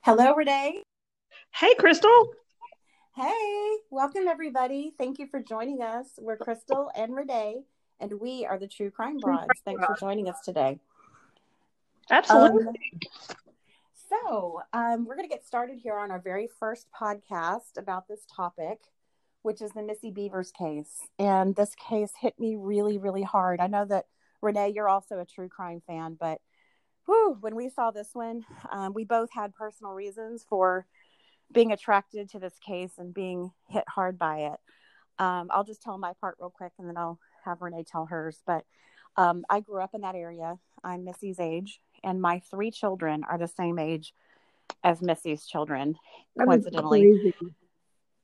Hello, Renee. Hey, Crystal. Hey, welcome everybody. Thank you for joining us. We're Crystal and Renee, and we are the True Crime Broads. Thanks for joining us today. Absolutely. Um, so, um, we're going to get started here on our very first podcast about this topic, which is the Missy Bevers case. And this case hit me really, really hard. I know that Renee, you're also a true crime fan, but whew, when we saw this one, um, we both had personal reasons for being attracted to this case and being hit hard by it. Um, I'll just tell my part real quick and then I'll have Renee tell hers. But um, I grew up in that area. I'm Missy's age, and my three children are the same age as Missy's children, coincidentally.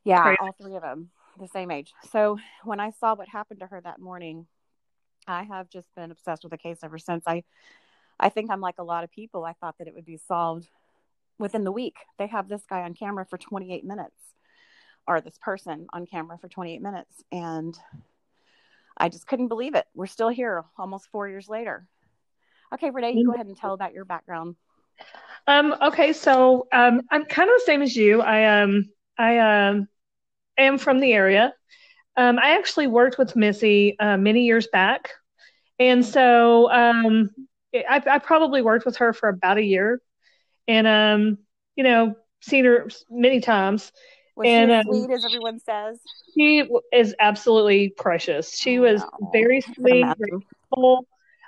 Yeah, Crazy. all three of them the same age. So when I saw what happened to her that morning, I have just been obsessed with the case ever since. I I think I'm like a lot of people. I thought that it would be solved within the week. They have this guy on camera for 28 minutes, or this person on camera for 28 minutes. And I just couldn't believe it. We're still here almost four years later. Okay, Renee, you go ahead and tell about your background. Um, okay, so um, I'm kind of the same as you. I um, I um, am from the area. Um, I actually worked with Missy uh, many years back, and so um, I, I probably worked with her for about a year and um, you know, seen her many times. Was and, she as um, sweet as everyone says? She is absolutely precious. She oh, was very sweet, very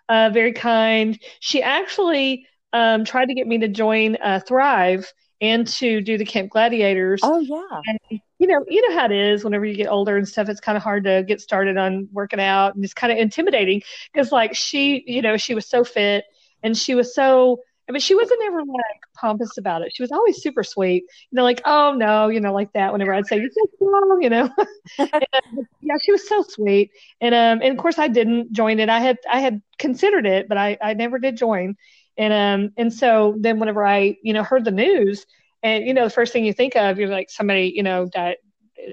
uh, very kind. She actually um, tried to get me to join uh, Thrive and to do the Camp Gladiators. Oh yeah. And, you know, you know how it is whenever you get older and stuff. It's kind of hard to get started on working out, and it's kind of intimidating because, like, she, you know, she was so fit and she was so I mean, she wasn't ever like pompous about it. She was always super sweet. You know, like, oh no, you know, like that. Whenever I'd say, "You're so strong," you know. and, yeah, she was so sweet. And um, and of course, I didn't join it. I had I had considered it, but I I never did join. And um, and so then whenever I you know heard the news, and you know, the first thing you think of, you're like somebody you know that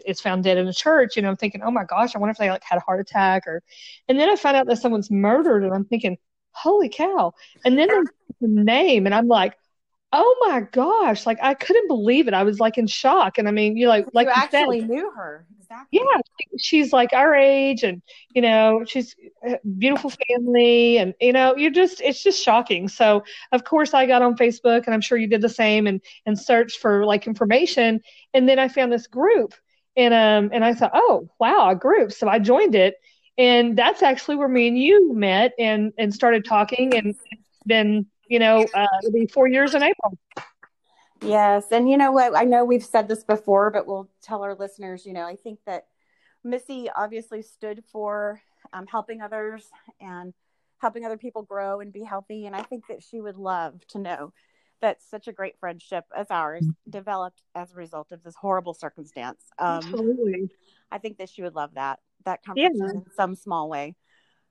is found dead in a church. You know, I'm thinking, oh my gosh, I wonder if they like had a heart attack or. And then I find out that someone's murdered, and I'm thinking, holy cow. And then the name, and I'm like, oh my gosh, like I couldn't believe it. I was like in shock. And I mean, you're like, like you, you actually said, knew her. Exactly. Yeah. She's like our age and, you know, she's beautiful family and, you know, you're just, it's just shocking. So of course I got on Facebook and I'm sure you did the same and, and searched for like information. And then I found this group and, um, and I thought, oh, wow, a group. So I joined it and that's actually where me and you met and and started talking and then you know uh, it'll be four years in april yes and you know what i know we've said this before but we'll tell our listeners you know i think that missy obviously stood for um, helping others and helping other people grow and be healthy and i think that she would love to know that such a great friendship as ours developed as a result of this horrible circumstance um, Absolutely. i think that she would love that that comforts yeah. in some small way.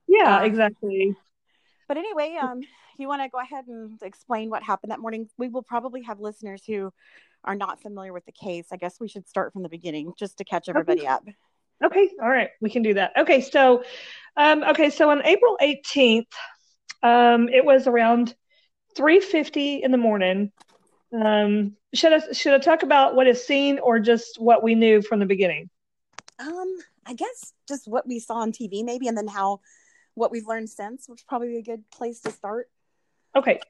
Yeah, um, exactly. But anyway, um, you want to go ahead and explain what happened that morning? We will probably have listeners who are not familiar with the case. I guess we should start from the beginning just to catch everybody okay. up. Okay, all right, we can do that. Okay, so, um, okay, so on April eighteenth, um, it was around three fifty in the morning. Um, should I should I talk about what is seen or just what we knew from the beginning? Um, I guess just what we saw on TV, maybe, and then how what we've learned since, which probably a good place to start. Okay.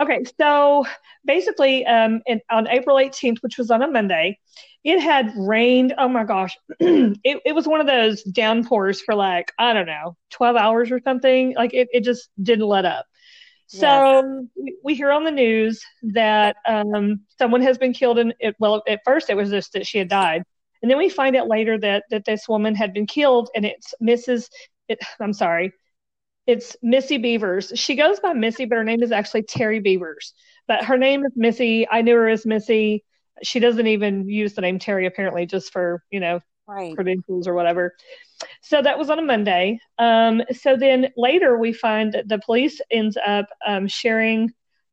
Okay, so basically, um, in, on April 18th, which was on a Monday, it had rained. Oh my gosh, it, it was one of those downpours for like I don't know, 12 hours or something. Like it, it just didn't let up. So yes. we hear on the news that um, someone has been killed And it. Well, at first it was just that she had died, and then we find out later that that this woman had been killed, and it's Mrs. It, I'm sorry, it's Missy Bevers. She goes by Missy, but her name is actually Terri Bevers. But her name is Missy. I knew her as Missy. She doesn't even use the name Terri apparently, just for you know right. credentials or whatever. So that was on a Monday. Um, so then later we find that the police ends up um, sharing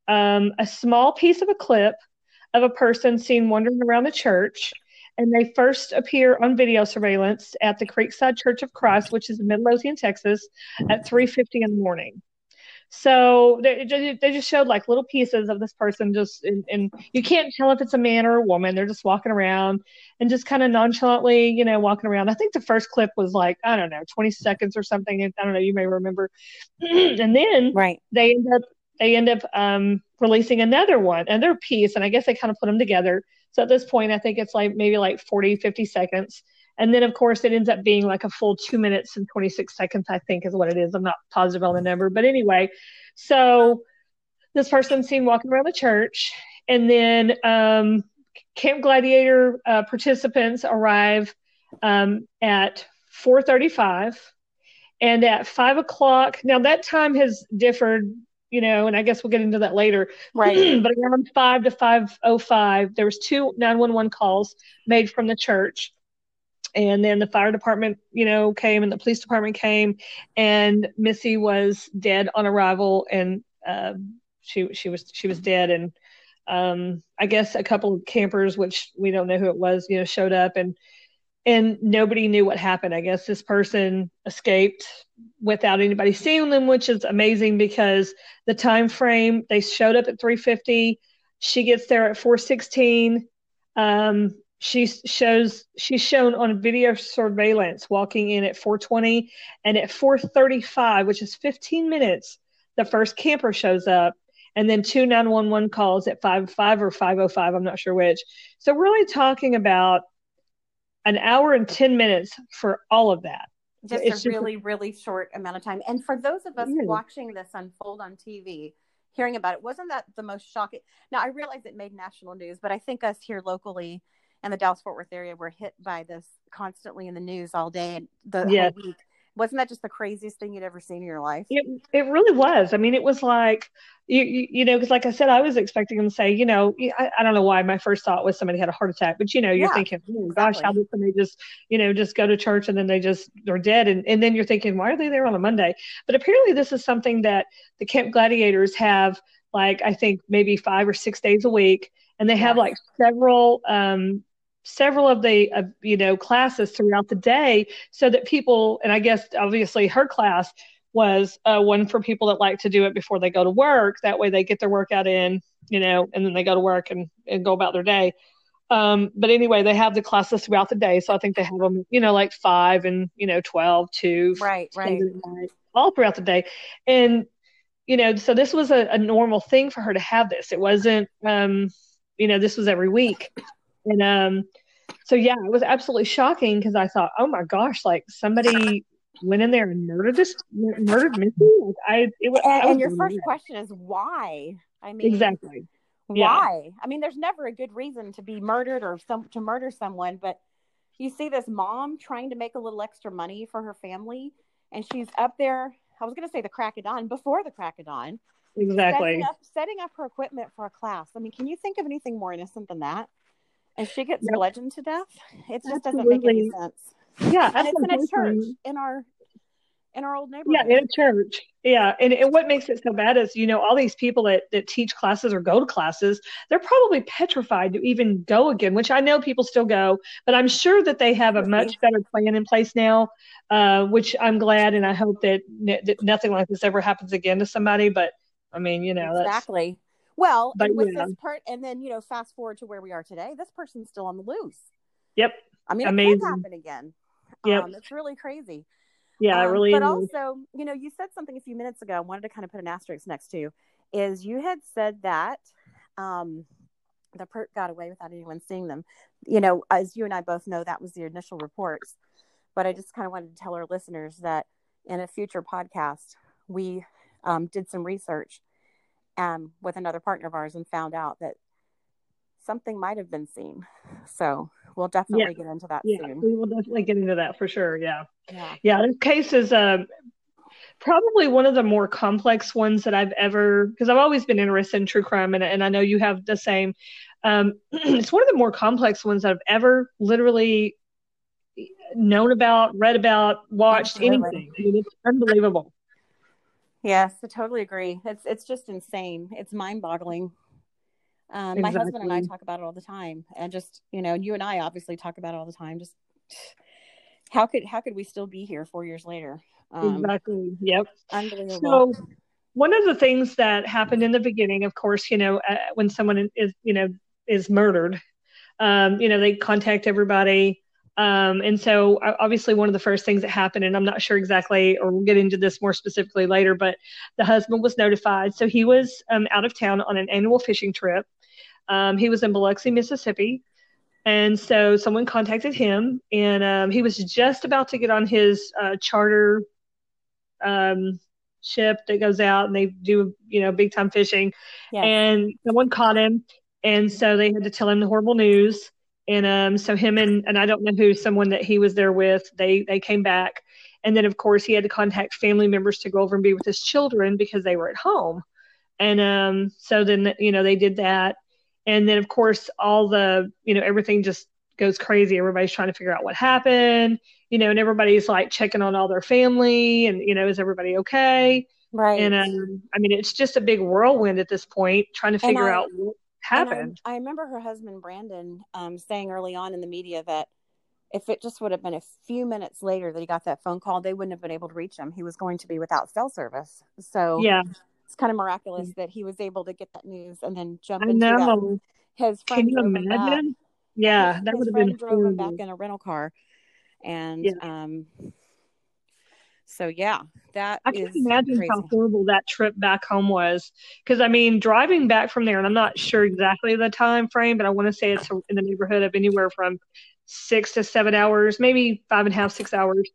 um, a small piece of a clip of a person seen wandering around the church and they first appear on video surveillance at the Creekside Church of Christ, which is in Midlothian, Texas, at 3:50 in the morning. So they, they just showed like little pieces of this person just, and, and you can't tell if it's a man or a woman. They're just walking around and just kind of nonchalantly, you know, walking around. I think the first clip was like I don't know, 20 seconds or something. I don't know. You may remember. and then right, they end up they end up um, releasing another one, another piece, and I guess they kind of put them together so at this point, I think it's like maybe like 40, 50 seconds. And then, of course, it ends up being like a full two minutes and 26 seconds, I think is what it is. I'm not positive on the number. But anyway, so this person seen walking around the church. And then um, Camp Gladiator uh, participants arrive um, at 435 and at five o'clock now that time has differed you know, and I guess we'll get into that later. Right. but around five to five oh five, there was two nine one one calls made from the church. And then the fire department, you know, came and the police department came, and Missy was dead on arrival, and uh, she she was she was dead, and um, I guess a couple of campers, which we don't know who it was, you know, showed up and and nobody knew what happened. I guess this person escaped without anybody seeing them, which is amazing because the time frame they showed up at 350. She gets there at 416. Um, she shows she's shown on video surveillance walking in at 420 and at 435, which is 15 minutes. The first camper shows up, and then two 911 calls at 55 or 505. I'm not sure which. So really talking about an hour and 10 minutes for all of that. Just it's a just really, a, really short amount of time. And for those of us watching this unfold on TV, hearing about it, wasn't that the most shocking? Now, I realize it made national news, but I think us here locally in the Dallas Fort Worth area were hit by this constantly in the news all day and the yes. whole week wasn't that just the craziest thing you'd ever seen in your life? It it really was. I mean, it was like you you, you know because like I said, I was expecting them to say, you know, I, I, don't know why my first thought was somebody had a heart attack, but you know, you're yeah, thinking, oh, gosh, how did somebody just you know just go to church and then they just they're dead, and and then you're thinking, why are they there on a Monday? But apparently, this is something that the Camp Gladiators have like I think maybe five or six days a week, and they have like several um several of the uh, you know classes throughout the day so that people and i guess obviously her class was uh, one for people that like to do it before they go to work. That way they get their workout in you know and then they go to work and, and go about their day. Um, but anyway they have the classes throughout the day. So i think they have them you know like five and you know 12 2 right right. all throughout the day. And you know so this was a, a normal thing for her to have this. It wasn't um, you know this was every week and um, so yeah, it was absolutely shocking because I thought, oh my gosh, like somebody went in there and murdered this, murdered Missy. Like I, it was. And, and your first question is why? I mean, exactly. Why? Yeah. I mean, there's never a good reason to be murdered or some to murder someone, but you see this mom trying to make a little extra money for her family, and she's up there. I was going to say the crack of dawn before the crack of dawn. Exactly. Setting up, setting up her equipment for a class. I mean, can you think of anything more innocent than that? And she gets yep. bludgeoned to death. It just Absolutely. doesn't make any sense. Yeah, and it's in a church in our in our old neighborhood. Yeah, in a church. Yeah, and, and what makes it so bad is you know all these people that that teach classes or go to classes, they're probably petrified to even go again. Which I know people still go, but I'm sure that they have a much better plan in place now. Uh, which I'm glad, and I hope that, n- that nothing like this ever happens again to somebody. But I mean, you know, exactly. Well, but, with yeah. this part, and then you know, fast forward to where we are today. This person's still on the loose. Yep. I mean, Amazing. it could happen again. Yep. Um, it's really crazy. Yeah, um, really. But also, you know, you said something a few minutes ago. I wanted to kind of put an asterisk next to is you had said that um, the perp got away without anyone seeing them. You know, as you and I both know, that was the initial reports. But I just kind of wanted to tell our listeners that in a future podcast, we um, did some research um, with another partner of ours and found out that something might have been seen. So we'll definitely yeah. get into that yeah, soon. We will definitely get into that for sure. Yeah. Yeah. Yeah. This case is, um, probably one of the more complex ones that I've ever, because I've always been interested in true crime, and, and I know you have the same. Um, it's one of the more complex ones that I've ever literally known about, read about, watched, Absolutely. anything. I mean, it's unbelievable. Yes, I totally agree. It's it's just insane. It's mind boggling. Um, My husband and I talk about it all the time, and just you know, you and I obviously talk about it all the time. Just how could how could we still be here four years later? Um, exactly. Yep. Unbelievable. So, one of the things that happened in the beginning, of course, you know, uh, when someone is, you know, is murdered, um, you know, they contact everybody. Um, and so, obviously, one of the first things that happened, and I'm not sure exactly, or we'll get into this more specifically later, but the husband was notified. So, he was um, out of town on an annual fishing trip. Um, he was in Biloxi, Mississippi. And so, someone contacted him, and um, he was just about to get on his uh, charter um, ship that goes out and they do you know big time fishing yes. and someone caught him and so they had to tell him the horrible news and um so him and and I don't know who someone that he was there with they they came back. And then of course he had to contact family members to go over and be with his children because they were at home. And um so then you know they did that. And then of course all the you know everything just goes crazy. Everybody's trying to figure out what happened you know and everybody's like checking on all their family and you know is everybody okay? Right. and um, I mean, it's just a big whirlwind at this point, trying to figure I- out what happened. I, I remember her husband Brandon um, saying early on in the media that if it just would have been a few minutes later that he got that phone call, they wouldn't have been able to reach him. He was going to be without cell service. So yeah, it's kind of miraculous that he was able to get that news and then jump I into that. know. His Can you imagine? Yeah, His- that would have been drove him back in a rental car, and Yeah. um, so yeah, that I can imagine crazy. how horrible that trip back home was. Because I mean, driving back from there, and I'm not sure exactly the time frame, but I want to say it's in the neighborhood of anywhere from six to seven hours, maybe five and a half, six hours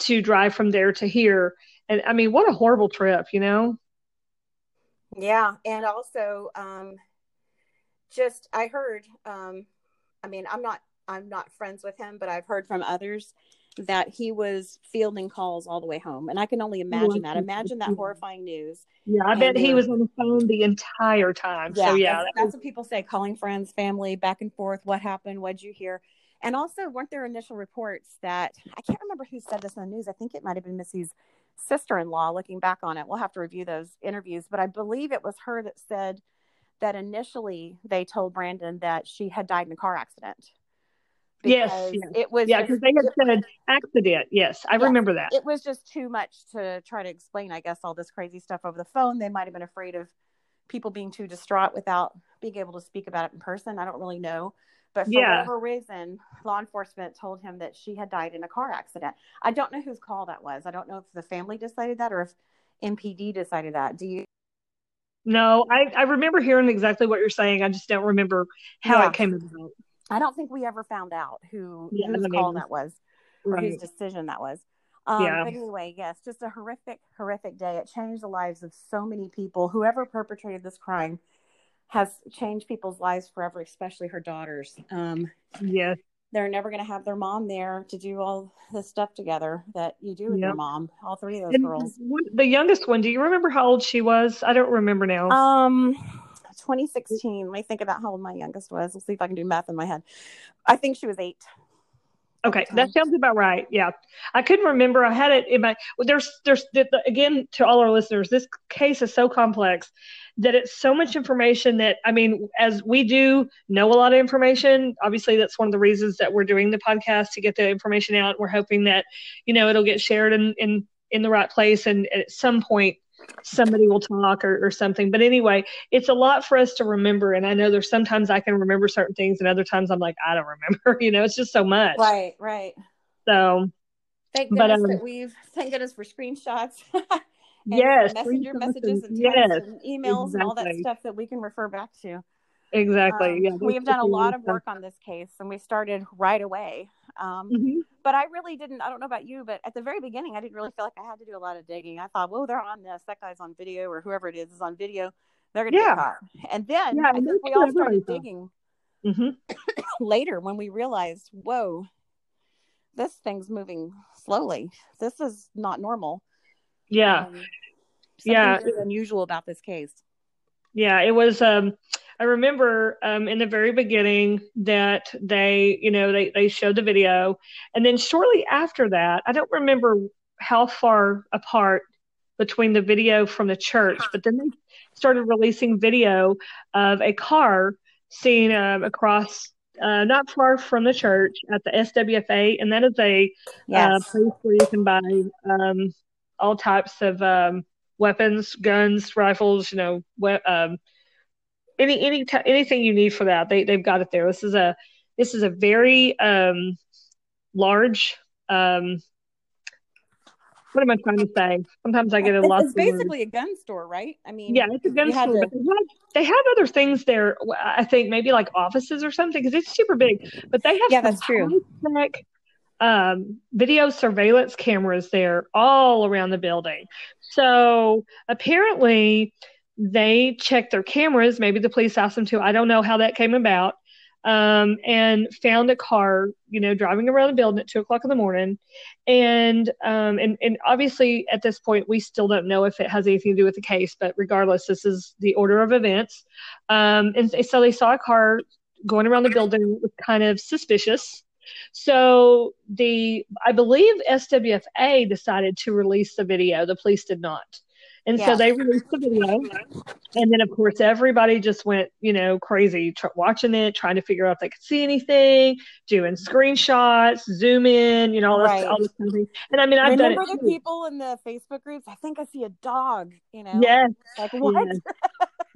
to drive from there to here. And I mean, what a horrible trip, you know? Yeah, and also um just I heard um I mean, I'm not I'm not friends with him, but I've heard from others that he was fielding calls all the way home. And I can only oh, imagine that. Imagine that horrifying news. Yeah, I And bet he was on the phone the entire time. so yeah, that's, that that's what people say, calling friends, family, back and forth, what happened, what'd you hear? And also, weren't there initial reports that I can't remember who said this in the news. I think it might have been Missy's sister in law looking back on it. We'll have to review those interviews, but I believe it was her that said that initially they told Brandon that she had died in a car accident. Yes, yes. It was yeah, because they had said accident. Yes, I Yeah. remember that. it was just too much to try to explain, I guess, all this crazy stuff over the phone. They might have been afraid of people being too distraught without being able to speak about it in person. I don't really know. But for Yeah. whatever reason, law enforcement told him that she had died in a car accident. I don't know whose call that was. I don't know if the family decided that or if MPD decided that. Do you? No, I, I remember hearing exactly what you're saying. I just don't remember how Yeah. it came about. I don't think we ever found out who Yeah, whose call that was. or whose decision that was. Um, Yeah. But anyway, yes, just a horrific, horrific day. It changed the lives of so many people. Whoever perpetrated this crime has changed people's lives forever, especially her daughters. Um, Yes. they're never going to have their mom there to do all the stuff together that you do with your mom. All three of those And girls. the youngest one, do you remember how old she was? I don't remember now. Um, 2016. Let me think about how old my youngest was. Let's see if I can do math in my head. I think she was eight. Okay, that sounds about right. Yeah, I couldn't remember. I had it in my. There's, there's the, the- again to all our listeners. This case is so complex that it's so much information that I mean, as we do know a lot of information. Obviously, that's one of the reasons that we're doing the podcast to get the information out. We're hoping that you know it'll get shared in in in the right place, and at some point somebody will talk or, or something. But anyway, it's a lot for us to remember. And I know there's sometimes I can remember certain things, and other times I'm like, I don't remember. You know, it's just so much. Right, right. So Thank But, goodness um, that we've thank goodness for screenshots. and yes, messenger messages and- yes, texts and emails and all that stuff that we can refer back to. exactly. Um, yeah, we have done a lot of work on this case, and we started right away. Um, Mhm. but I really didn't. I don't know about you, but at the very beginning, I didn't really feel like I had to do a lot of digging. I thought, well, they're on this. That guy's on video, or whoever it is is on video. They're going to Yeah. get caught. And then Yeah, I think we all started digging Mhm. later when we realized, whoa, this thing's moving slowly. This is not normal. Yeah. Um, Yeah. unusual about this case. Yeah, it was. Um, I remember um, in the very beginning that they, you know, they they showed the video, and then shortly after that, I don't remember how far apart between the video from the church, but then they started releasing video of a car seen um, across. Uh, not far from the church at the SWFA, and that is a uh, place where you can buy um, all types of um, weapons, guns, rifles, you know, we- um, any any t- anything you need for that. They they've got it there. This is a this is a very um, large. Um, what am I trying to say? Sometimes I get a lot. it's basically a gun store, right? I mean, Yeah, it's a gun store, to- but they have, they have other things there. I think maybe like offices or something because it's super big. But they have Yeah, that's true. um, video surveillance cameras there all around the building. So apparently they checked their cameras. Maybe the police asked them to. I don't know how that came about. Um, and found a car, you know, driving around the building at two o'clock in the morning. And um, and and obviously at this point we still don't know if it has anything to do with the case, but regardless, this is the order of events. Um, and so they saw a car going around the building was kind of suspicious. So the I believe SWFA decided to release the video. The police did not. And so they released the video. And then, of course, everybody just went, you know, crazy tr- watching it, trying to figure out if they could see anything, doing screenshots, zoom in, you know, all, Right. this, all this kind of thing. And I mean, I've done Remember it. the people in the Facebook groups? I think I see a dog. You know, Yes, like what? yes,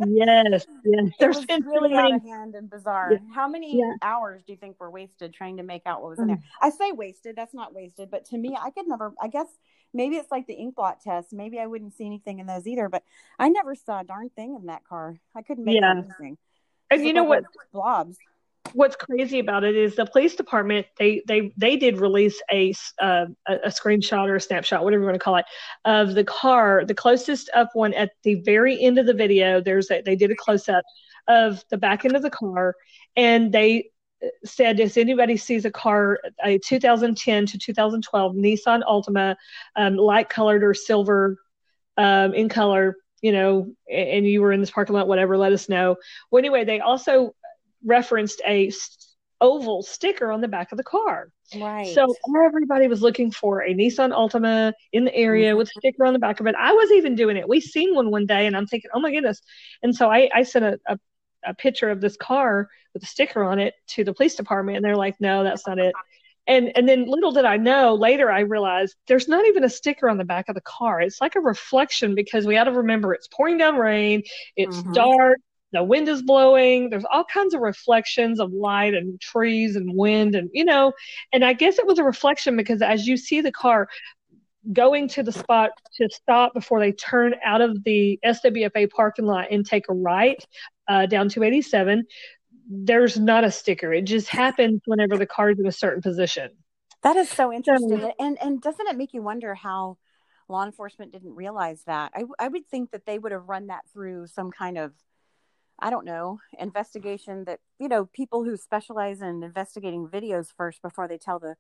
yes, yes. It There's been really out many. of hand and bizarre. Yeah. How many Yeah. hours do you think were wasted trying to make out what was in Mm. there? I say wasted. That's not wasted, but to me, I could never. I guess maybe it's like the ink blot test. Maybe I wouldn't see anything in those either. But I never saw a darn thing in that car. I couldn't make Yeah. anything. And you know what? Blobs. what's crazy about it is the police department they they they did release a uh, a, a screenshot or a snapshot whatever you want to call it of the car the closest up one at the very end of the video there's a, they did a close up of the back end of the car and they said if anybody sees a car a 2010 to 2012 Nissan Altima um, light colored or silver um, in color you know and you were in this parking lot whatever let us know well anyway they also referenced a oval sticker on the back of the car. Right. So everybody was looking for a Nissan Altima in the area with a sticker on the back of it. I was even doing it. We seen one one day, and I'm thinking, oh my goodness. And so I, I sent a, a, a picture of this car with a sticker on it to the police department, and they're like, no, that's not it. And and then little did I know, later I realized there's not even a sticker on the back of the car. It's like a reflection because we got to remember it's pouring down rain, it's Mhm. dark, the wind is blowing there's all kinds of reflections of light and trees and wind and you know and i guess it was a reflection because as you see the car going to the spot to stop before they turn out of the swfa parking lot and take a right uh, down 287 there's not a sticker it just happens whenever the car is in a certain position That is so interesting. and and doesn't it make you wonder how law enforcement didn't realize that? I I would think that they would have run that through some kind of I don't know, investigation that, you know, people who specialize in investigating videos first before they tell the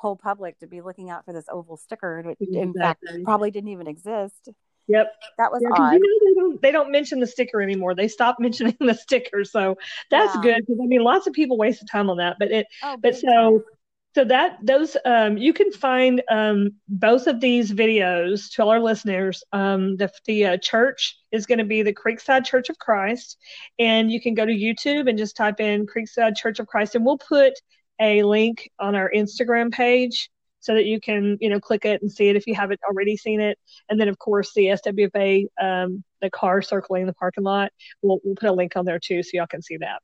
whole public to be looking out for this oval sticker that in fact probably didn't even exist. yep That was Yeah, odd. you know, they don't they don't mention the sticker anymore. They stopped mentioning the sticker, so that's Yeah. good because I mean, lots of people wasted time on that. But it, Oh, but so time. so that those um, you can find um, both of these videos to all our listeners. Um, the the uh, church is going to be the Creekside Church of Christ, and you can go to YouTube and just type in Creekside Church of Christ, and we'll put a link on our Instagram page so that you can you know click it and see it if you haven't already seen it. And then of course the SWFA um, the car circling the parking lot. We'll we'll put a link on there too so y'all can see that.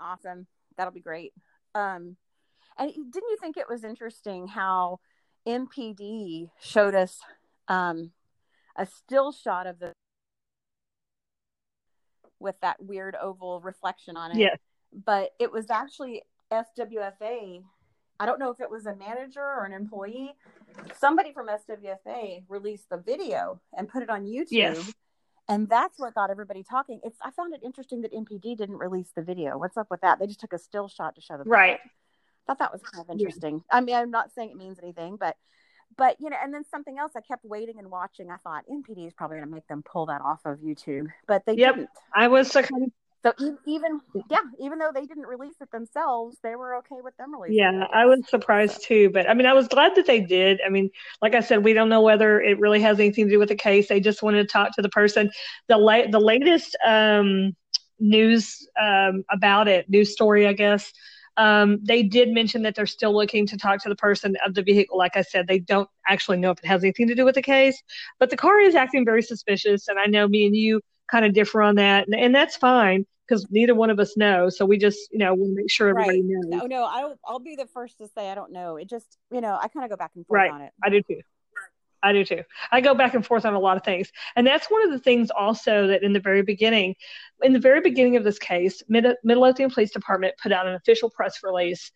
Awesome. That'll be great. Um, and didn't you think it was interesting how MPD showed us um, a still shot of the with that weird oval reflection on it? Yes. But it was actually SWFA. I don't know if it was a manager or an employee. Somebody from SWFA released the video and put it on YouTube. Yes. And that's what got everybody talking. It's I found it interesting that MPD didn't release the video. What's up with that? They just took a still shot to show the Right. thought that was kind of interesting. I mean, I'm not saying it means anything, but but you know, and then something else. I kept waiting and watching. I thought MPD is probably going to make them pull that off of YouTube, but they yep. didn't. I was so kind of so even yeah, even though they didn't release it themselves, they were okay with them releasing. Yeah, it. I was surprised too, but I mean, I was glad that they did. I mean, like I said, we don't know whether it really has anything to do with the case. They just wanted to talk to the person. The la- the latest um, news um, about it, news story, I guess. Um, they did mention that they're still looking to talk to the person of the vehicle. Like I said, they don't actually know if it has anything to do with the case, but the car is acting very suspicious. And I know me and you kind of differ on that, and, and that's fine because neither one of us know. So we just, you know, to make sure everybody right. knows. No, no, I'll, I'll be the first to say I don't know. It just, you know, I kind of go back and forth right. on it. I do too. I do too. I go back and forth on a lot of things. And that's one of the things also that in the very beginning, in the very beginning of this case, Mid- Midlothian Police Department put out an official press release.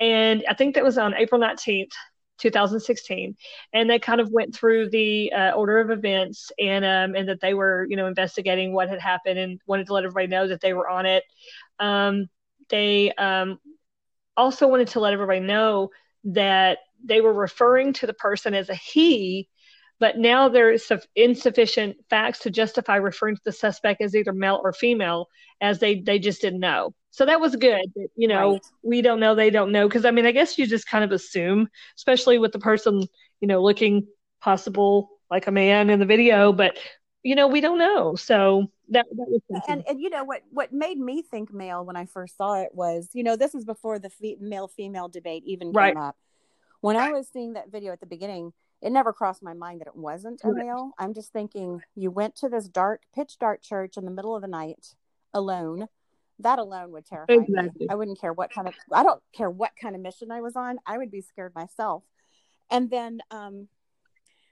And I think that was on April 19th. 2016, and they kind of went through the uh, order of events and um, and that they were you know investigating what had happened and wanted to let everybody know that they were on it. Um, they um, also wanted to let everybody know that they were referring to the person as a he, but now there's insufficient facts to justify referring to the suspect as either male or female, as they they just didn't know. So that was good. You know, right. we don't know, they don't know, because I mean, I guess you just kind of assume, especially with the person, you know, looking possible like a man in the video, but you know, we don't know. So that, that was something. and and you know what what made me think male when I first saw it was, you know, this is before the fe- male female debate even right. came up. When I was seeing that video at the beginning, it never crossed my mind that it wasn't a male. I'm just thinking you went to this dark, pitch dark church in the middle of the night alone. That alone would terrify exactly. me. I wouldn't care what kind of I don't care what kind of mission I was on. I would be scared myself. And then um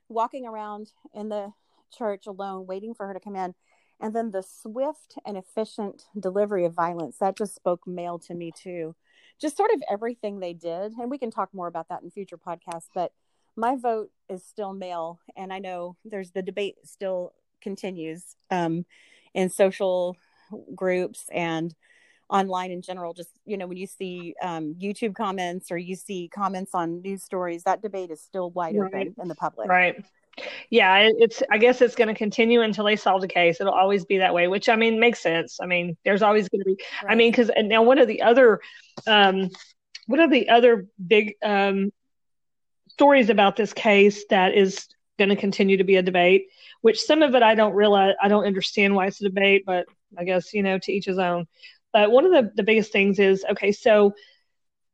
walking around in the church alone, waiting for her to come in. And then the swift and efficient delivery of violence that just spoke male to me too. Just sort of everything they did. And we can talk more about that in future podcasts. But my vote is still male. And I know there's the debate still continues um, in social groups and online in general. Just, you know, when you see um, YouTube comments or you see comments on news stories, that debate is still wide right. open in the public. Right yeah it's i guess it's going to continue until they solve the case it'll always be that way which i mean makes sense i mean there's always going to be right. i mean because now one of the other um one of the other big um stories about this case that is going to continue to be a debate which some of it i don't realize i don't understand why it's a debate but i guess you know to each his own. But one of the, the biggest things is okay so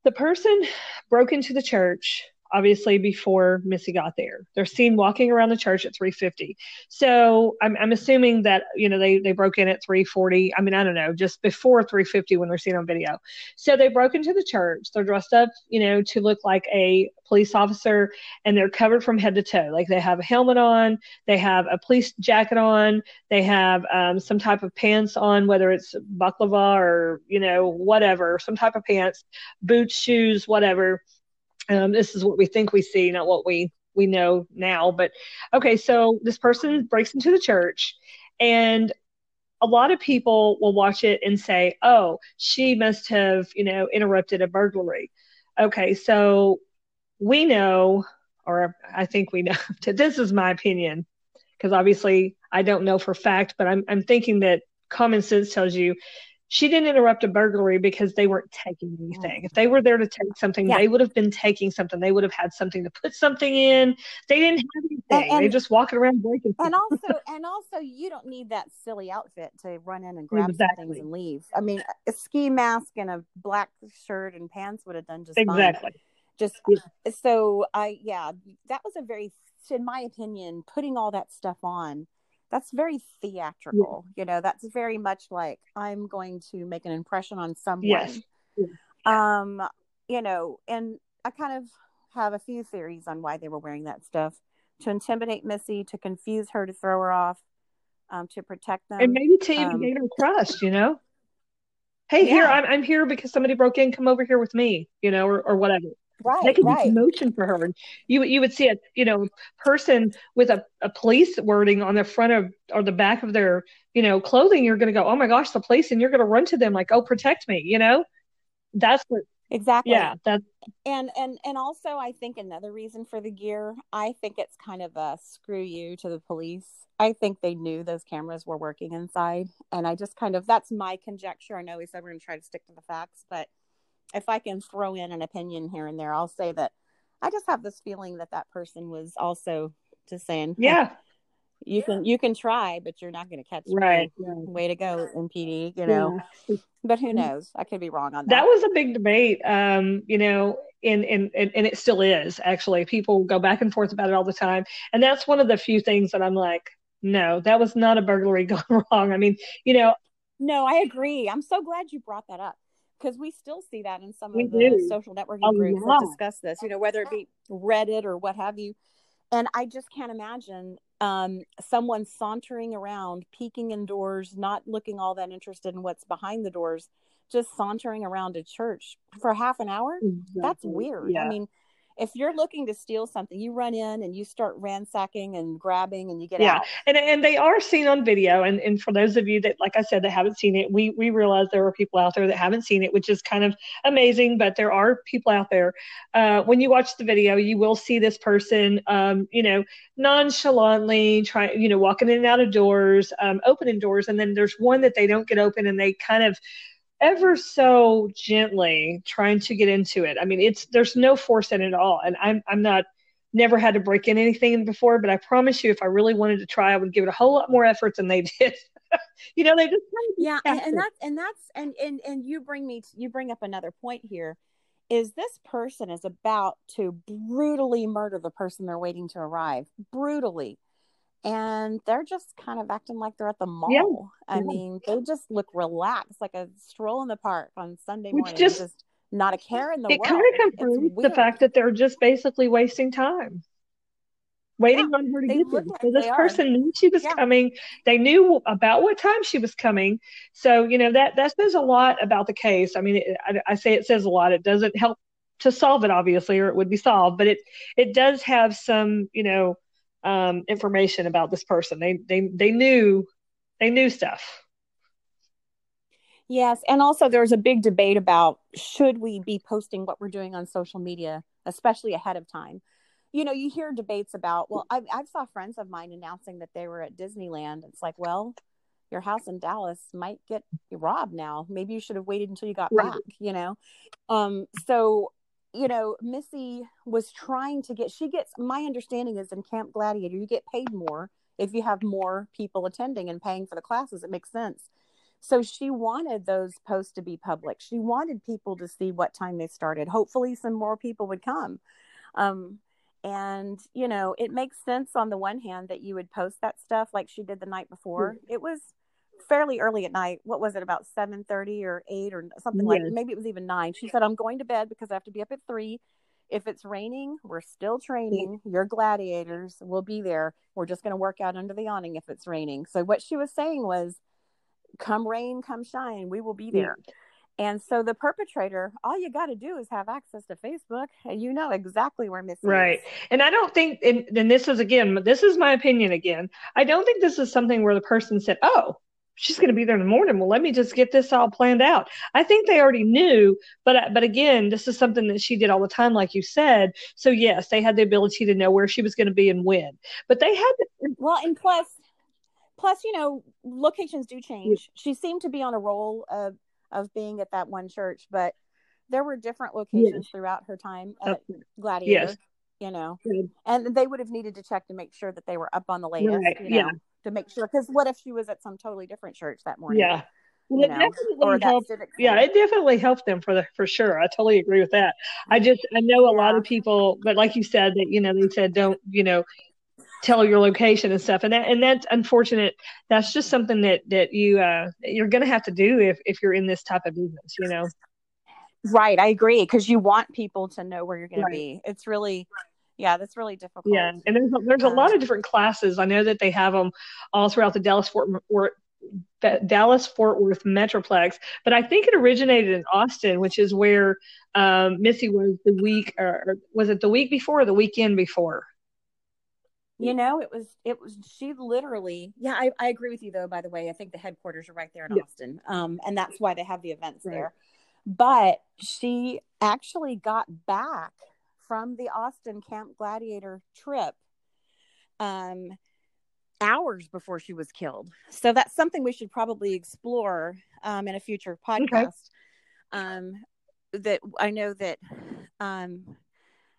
the person broke into the church obviously before Missy got there. They're seen walking around the church at 350. So I'm, I'm assuming that, you know, they, they broke in at 340. I mean, I don't know, just before 350 when they're seen on video. So they broke into the church. They're dressed up, you know, to look like a police officer and they're covered from head to toe. Like they have a helmet on, they have a police jacket on, they have um, some type of pants on, whether it's baklava or, you know, whatever, some type of pants, boots, shoes, whatever um, this is what we think we see, not what we we know now. But okay, so this person breaks into the church, and a lot of people will watch it and say, "Oh, she must have, you know, interrupted a burglary." Okay, so we know, or I think we know. this is my opinion, because obviously I don't know for fact, but I'm I'm thinking that common sense tells you she didn't interrupt a burglary because they weren't taking anything. If they were there to take something, yeah. they would have been taking something. They would have had something to put something in. They didn't have anything. And, they just walking around breaking. And also, and also, you don't need that silly outfit to run in and grab exactly. things and leave. I mean, a ski mask and a black shirt and pants would have done just exactly. Fine. Just yeah. so I yeah, that was a very, in my opinion, putting all that stuff on that's very theatrical yeah. you know that's very much like i'm going to make an impression on someone. Yes. um you know and i kind of have a few theories on why they were wearing that stuff. To intimidate missy to confuse her to throw her off um, to protect them. And maybe to even um, gain her trust you know? Hey yeah. here I'm, I'm here because somebody broke in come over here with me you know or, or whatever right that could right. promotion for her. And you you would see a you know person with a, a police wording on the front of or the back of their you know clothing you're going to go oh my gosh the police and you're going to run to them like oh protect me you know? That's what exactly. Yeah, that's and and and also i think another reason for the gear i think it's kind of a screw you to the police. I think they knew those cameras were working inside and i just kind of that's my conjecture. I know we said we're going to try to stick to the facts but if i can throw in an opinion here and there i'll say that i just have this feeling that that person was also just saying yeah, you can you can try but you're not going to catch me. right. way to go mpd you know? But who knows? I could be wrong on that, that. was a big debate um you know and, and and and it still is actually. People go back and forth about it all the time. And that's one of the few things that i'm like no that was not a burglary gone wrong. I mean you know No, I agree. I'm so glad you brought that up because we still see that in some We of the do. social networking A groups lot. that discuss this, you know, whether it be Reddit or what have you. And I just can't imagine um, someone sauntering around, peeking indoors, not looking all that interested in what's behind the doors, just sauntering around a church for half an hour. That's weird. yeah I mean, if you're looking to steal something, you run in and you start ransacking and grabbing and you get Yeah. out. and and they are seen on video and and for those of you that like i said that haven't seen it we we realize there are people out there that haven't seen it which is kind of amazing but there are people out there uh, when you watch the video you will see this person um, you know nonchalantly trying you know walking in and out of doors um, opening doors and then there's one that they don't get open and they kind of ever so gently trying to get into it. I mean it's there's no force in it at all. And i'm i'm not never had to break in anything before, but I promise you, if I really wanted to try, I would give it a whole lot more effort than they did. you know, they just yeah and, That's and that's and that's and and and you bring me you bring up another point here is this person is about to brutally murder the person they're waiting to arrive. Brutally and they're just kind of acting like they're at the mall Yeah, i yeah. mean they just look relaxed like a stroll in the park on sunday Which morning just- just not a care in the it world kind of confirms the fact that they're just basically wasting time. Waiting Yeah, on her to get there. like So this they are. person knew she was coming. They knew about what time she was coming. So you know that that says a lot about the case. I mean, it, I, I say it says a lot. It doesn't help to solve it, obviously, or it would be solved. But it it does have some you know um, information about this person. They they they knew they knew stuff. Yes, and also there's a big debate about should we be posting what we're doing on social media, especially ahead of time. You know, you hear debates about. Well, I I saw friends of mine announcing that they were at Disneyland. It's like, well, your house in Dallas might get robbed now. Maybe you should have waited until you got Right. back. You know, um. So, you know, Missy was trying to get. She gets. My understanding is in Camp Gladiator, you get paid more if you have more people attending and paying for the classes. It makes sense. So she wanted those posts to be public. She wanted people to see what time they started. Hopefully, some more people would come. Um, and you know, it makes sense on the one hand that you would post that stuff like she did the night before. It was fairly early at night. What was it about seven thirty or eight or something like? Maybe it was even nine. She said, "I'm going to bed because I have to be up at three. If it's raining, we're still training. Your gladiators will be there. We're just going to work out under the awning if it's raining." So what she was saying was come rain, come shine, we will be Yeah. there. And so the perpetrator, all you got to do is have access to Facebook, and you know exactly where Missy Right. is. And I don't think, and, and this is again, this is my opinion again. I don't think this is something where the person said, oh, she's going to be there in the morning. Well, let me just get this all planned out. I think they already knew, but uh, but again, this is something that she did all the time, like you said. So yes, they had the ability to know where she was going to be and when. But they had to, Well, and plus, plus, you know, locations do change. She seemed to be on a roll of of being at that one church, but there were different locations throughout her time at Gladiator. Yes. You know, Good. and they would have needed to check to make sure that they were up on the latest. Right, You know, yeah. To make sure because what if she was at some totally different church that morning? yeah. Well, it know, definitely helped. Yeah, it definitely helped them for the for sure. I totally agree with that. I just I know a lot of people, but like you said, that you know they said don't you know tell your location and stuff, and that and that's unfortunate. That's just something that that you uh you're gonna have to do if if you're in this type of business, you know. Right, I agree because you want people to know where you're going Right. to be. It's really, yeah, that's really difficult. Yeah, and there's there's a lot Um, of different classes. I know that they have them all throughout the Dallas Fort Worth Dallas Fort Worth Metroplex, but I think it originated in Austin, which is where um, Missy was the week, or or was it the week before or the weekend before? You know, it was it was she literally. Yeah, I, I agree with you though. By the way, I think the headquarters are right there in Yeah. Austin, um, and that's why they have the events Right. there. but she actually got back from the Austin Camp Gladiator trip um, hours before she was killed. So that's something we should probably explore um, in a future podcast. Okay. Um, that I know that um,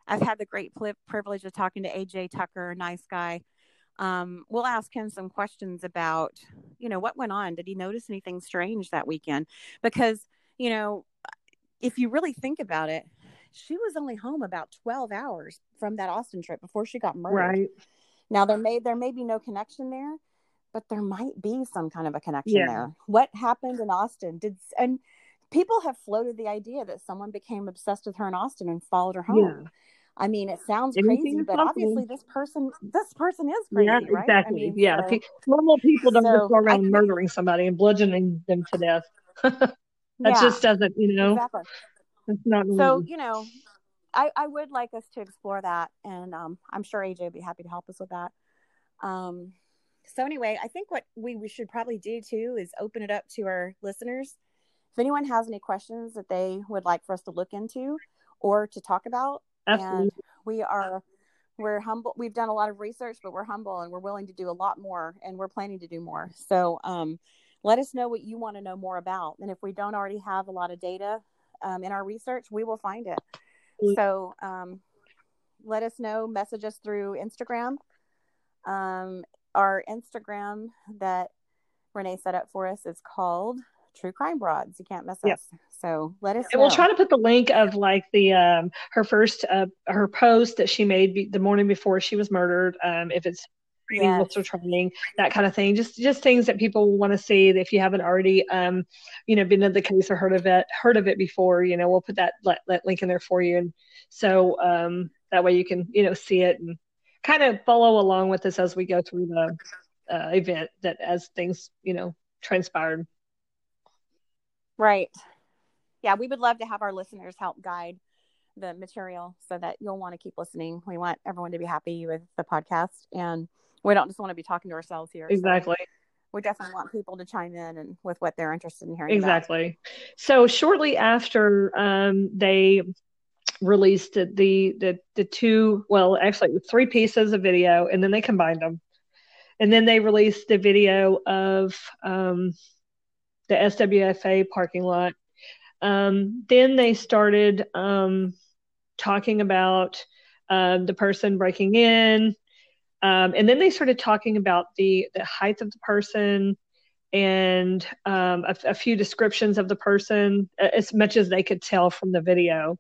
I've had the great privilege of talking to AJ Tucker, nice guy. Um, we'll ask him some questions about, you know, what went on. Did he notice anything strange that weekend? Because, you know, if you really think about it, she was only home about 12 hours from that Austin trip before she got murdered. Right. Now there may there may be no connection there, but there might be some kind of a connection yeah. there. What happened in Austin? Did and people have floated the idea that someone became obsessed with her in Austin and followed her home. Yeah. I mean, it sounds Anything crazy, but obviously this person, this person is crazy, yeah, right? exactly. I mean, yeah, so, normal people don't so go around think, murdering somebody and bludgeoning them to death. that yeah, just doesn't, you know. Exactly. It's not. So you know, I I would like us to explore that, and um, I'm sure AJ would be happy to help us with that. Um, so anyway, I think what we, we should probably do too is open it up to our listeners. If anyone has any questions that they would like for us to look into or to talk about, Absolutely. and we are we're humble. We've done a lot of research, but we're humble and we're willing to do a lot more, and we're planning to do more. So um, let us know what you want to know more about, and if we don't already have a lot of data um, in our research, we will find it. So um, let us know. Message us through Instagram um, our Instagram that Renee set up for us is called True Crime Broads. You can't miss yep. us. So let us. And know. we'll try to put the link of like the um her first uh her post that she made be- the morning before she was murdered. Um, if it's what's her training, that kind of thing. Just just things that people want to see. If you haven't already, um, you know, been in the case or heard of it, heard of it before, you know, we'll put that, that link in there for you, and so um that way you can you know see it and kind of follow along with us as we go through the uh, event that as things you know transpired right yeah we would love to have our listeners help guide the material so that you'll want to keep listening we want everyone to be happy with the podcast and we don't just want to be talking to ourselves here exactly so we definitely want people to chime in and with what they're interested in hearing exactly about. so shortly after um, they released the the the two well actually three pieces of video and then they combined them and then they released the video of um, the SWFA parking lot. Um, then they started um, talking about um, the person breaking in, um, and then they started talking about the the height of the person and um, a, a, few descriptions of the person as much as they could tell from the video.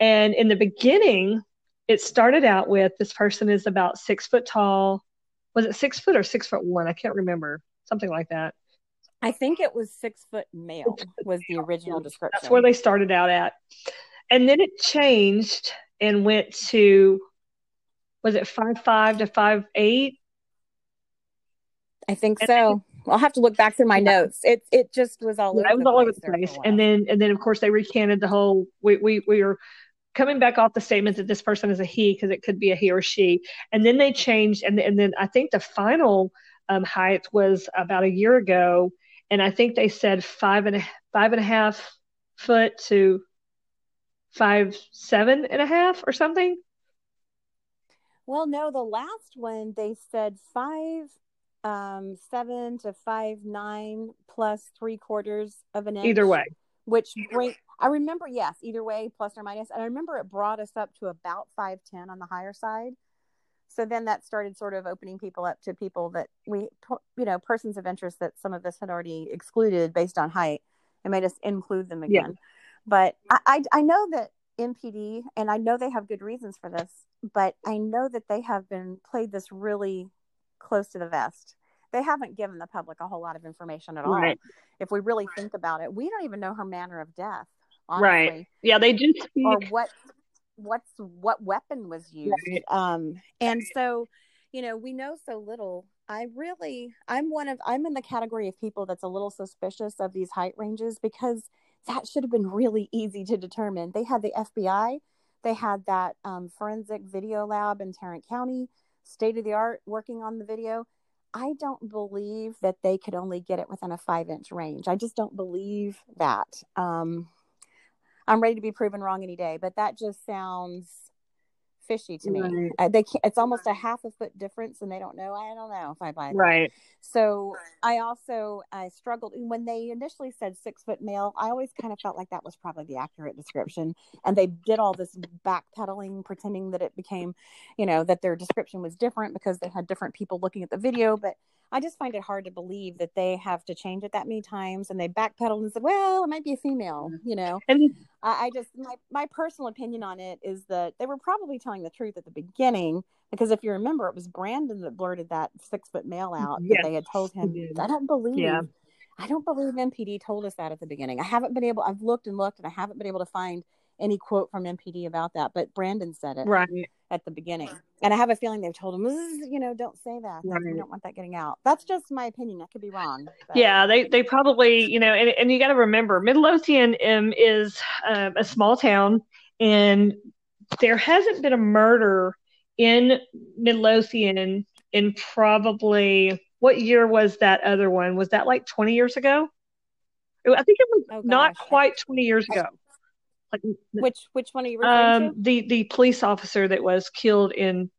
And in the beginning, it started out with this person is about six foot tall. Was it six foot or six foot one? I can't remember. Something like that. I think it was six foot male was the original description. That's where they started out at. And then it changed and went to was it five five to five eight? I think so. I'll have to look back through my notes. It it just was all yeah, over. It was all over the place. And then and then of course they recanted the whole. We we we were coming back off the statement that this person is a he because it could be a he or she. And then they changed. And and then I think the final um, height was about a year ago, and I think they said five and a five and a half foot to five seven and a half or something. Well, no, the last one they said five um, seven to five nine plus three quarters of an inch. Either way, which bring I remember yes, either way, plus or minus. And I remember it brought us up to about five ten on the higher side. So then that started sort of opening people up to people that we, you know, persons of interest that some of us had already excluded based on height, and made us include them again. Yeah. But I, I, I know that MPD, and I know they have good reasons for this, but I know that they have been played this really close to the vest. They haven't given the public a whole lot of information at all. Right. If we really think about it, we don't even know her manner of death. Honestly. Right. Yeah, they do speak. Or what what's what weapon was used. Right. Um and so, you know, we know so little. I really I'm one of I'm in the category of people that's a little suspicious of these height ranges because that should have been really easy to determine. They had the FBI, they had that um, forensic video lab in Tarrant County state of the art working on the video. I don't believe that they could only get it within a five inch range. I just don't believe that. Um, I'm ready to be proven wrong any day. But that just sounds fishy to me. Right. Uh, they can't, it's almost a half a foot difference, and they don't know. I don't know if I buy that. Right. So I also I struggled when they initially said six foot male. I always kind of felt like that was probably the accurate description, and they did all this backpedaling, pretending that it became, you know, that their description was different because they had different people looking at the video. But I just find it hard to believe that they have to change it that many times, and they backpedaled and said, "Well, it might be a female," you know. And I, I just my my personal opinion on it is that they were probably telling the truth at the beginning because if you remember, it was Brandon that blurted that six foot male out Yes, that they had told him. I don't believe. Yeah. I don't believe MPD told us that at the beginning. I haven't been able. I've looked and looked, and I haven't been able to find any quote from MPD about that. But Brandon said it right. at the beginning, and I have a feeling they've told him, you know, don't say that. We Right. don't want that getting out. That's just my opinion. I could be wrong. but- Yeah, they they probably you know, and and you got to remember, Midlothian um, is um, a small town, and there hasn't been a murder in Midlothian in probably what year was that other one? Was that like twenty years ago? I think it was Oh, not quite twenty years ago. Like Which which one are you referring um, the the police officer that was killed in.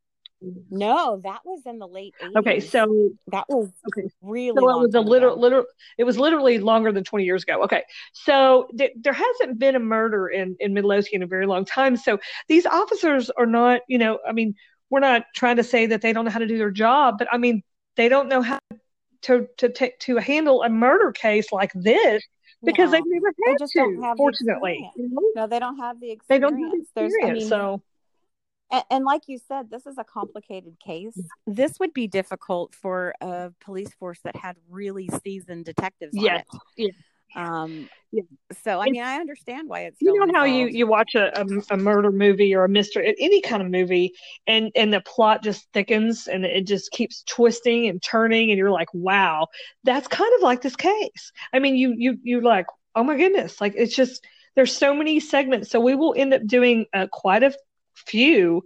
No, that was in the late 80s. Okay, so that was okay, really. So it was a little, little. It was literally longer than twenty years ago. Okay, so th- there hasn't been a murder in in Midlothian in a very long time. So these officers are not, you know, I mean, we're not trying to say that they don't know how to do their job, but I mean, they don't know how to to take to handle a murder case like this because No. they've never They had just to. don't have the fortunately, experience. you know? No, they don't have the experience. they don't have the There's, experience. I mean, so and, and like you said, this is a complicated case. This would be difficult for a police force that had really seasoned detectives. on yes, it. yeah. Um. Yeah. So I mean, I understand why it's. you know how you you watch a, a, a murder movie or a mystery any kind of movie and and the plot just thickens and it just keeps twisting and turning and you're like wow that's kind of like this case i mean you you you like oh my goodness like it's just there's so many segments so we will end up doing uh, quite a few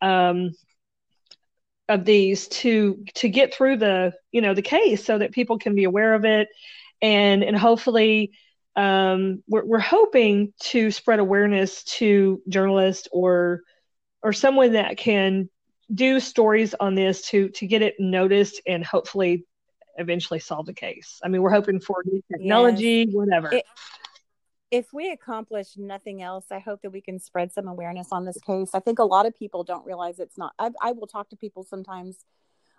um of these to to get through the you know the case so that people can be aware of it and and hopefully um, we're, we're hoping to spread awareness to journalists or or someone that can do stories on this to to get it noticed and hopefully eventually solve the case. I mean, we're hoping for new technology, whatever. It- if we accomplish nothing else, I hope that we can spread some awareness on this case. I think a lot of people don't realize it's not. I, I will talk to people sometimes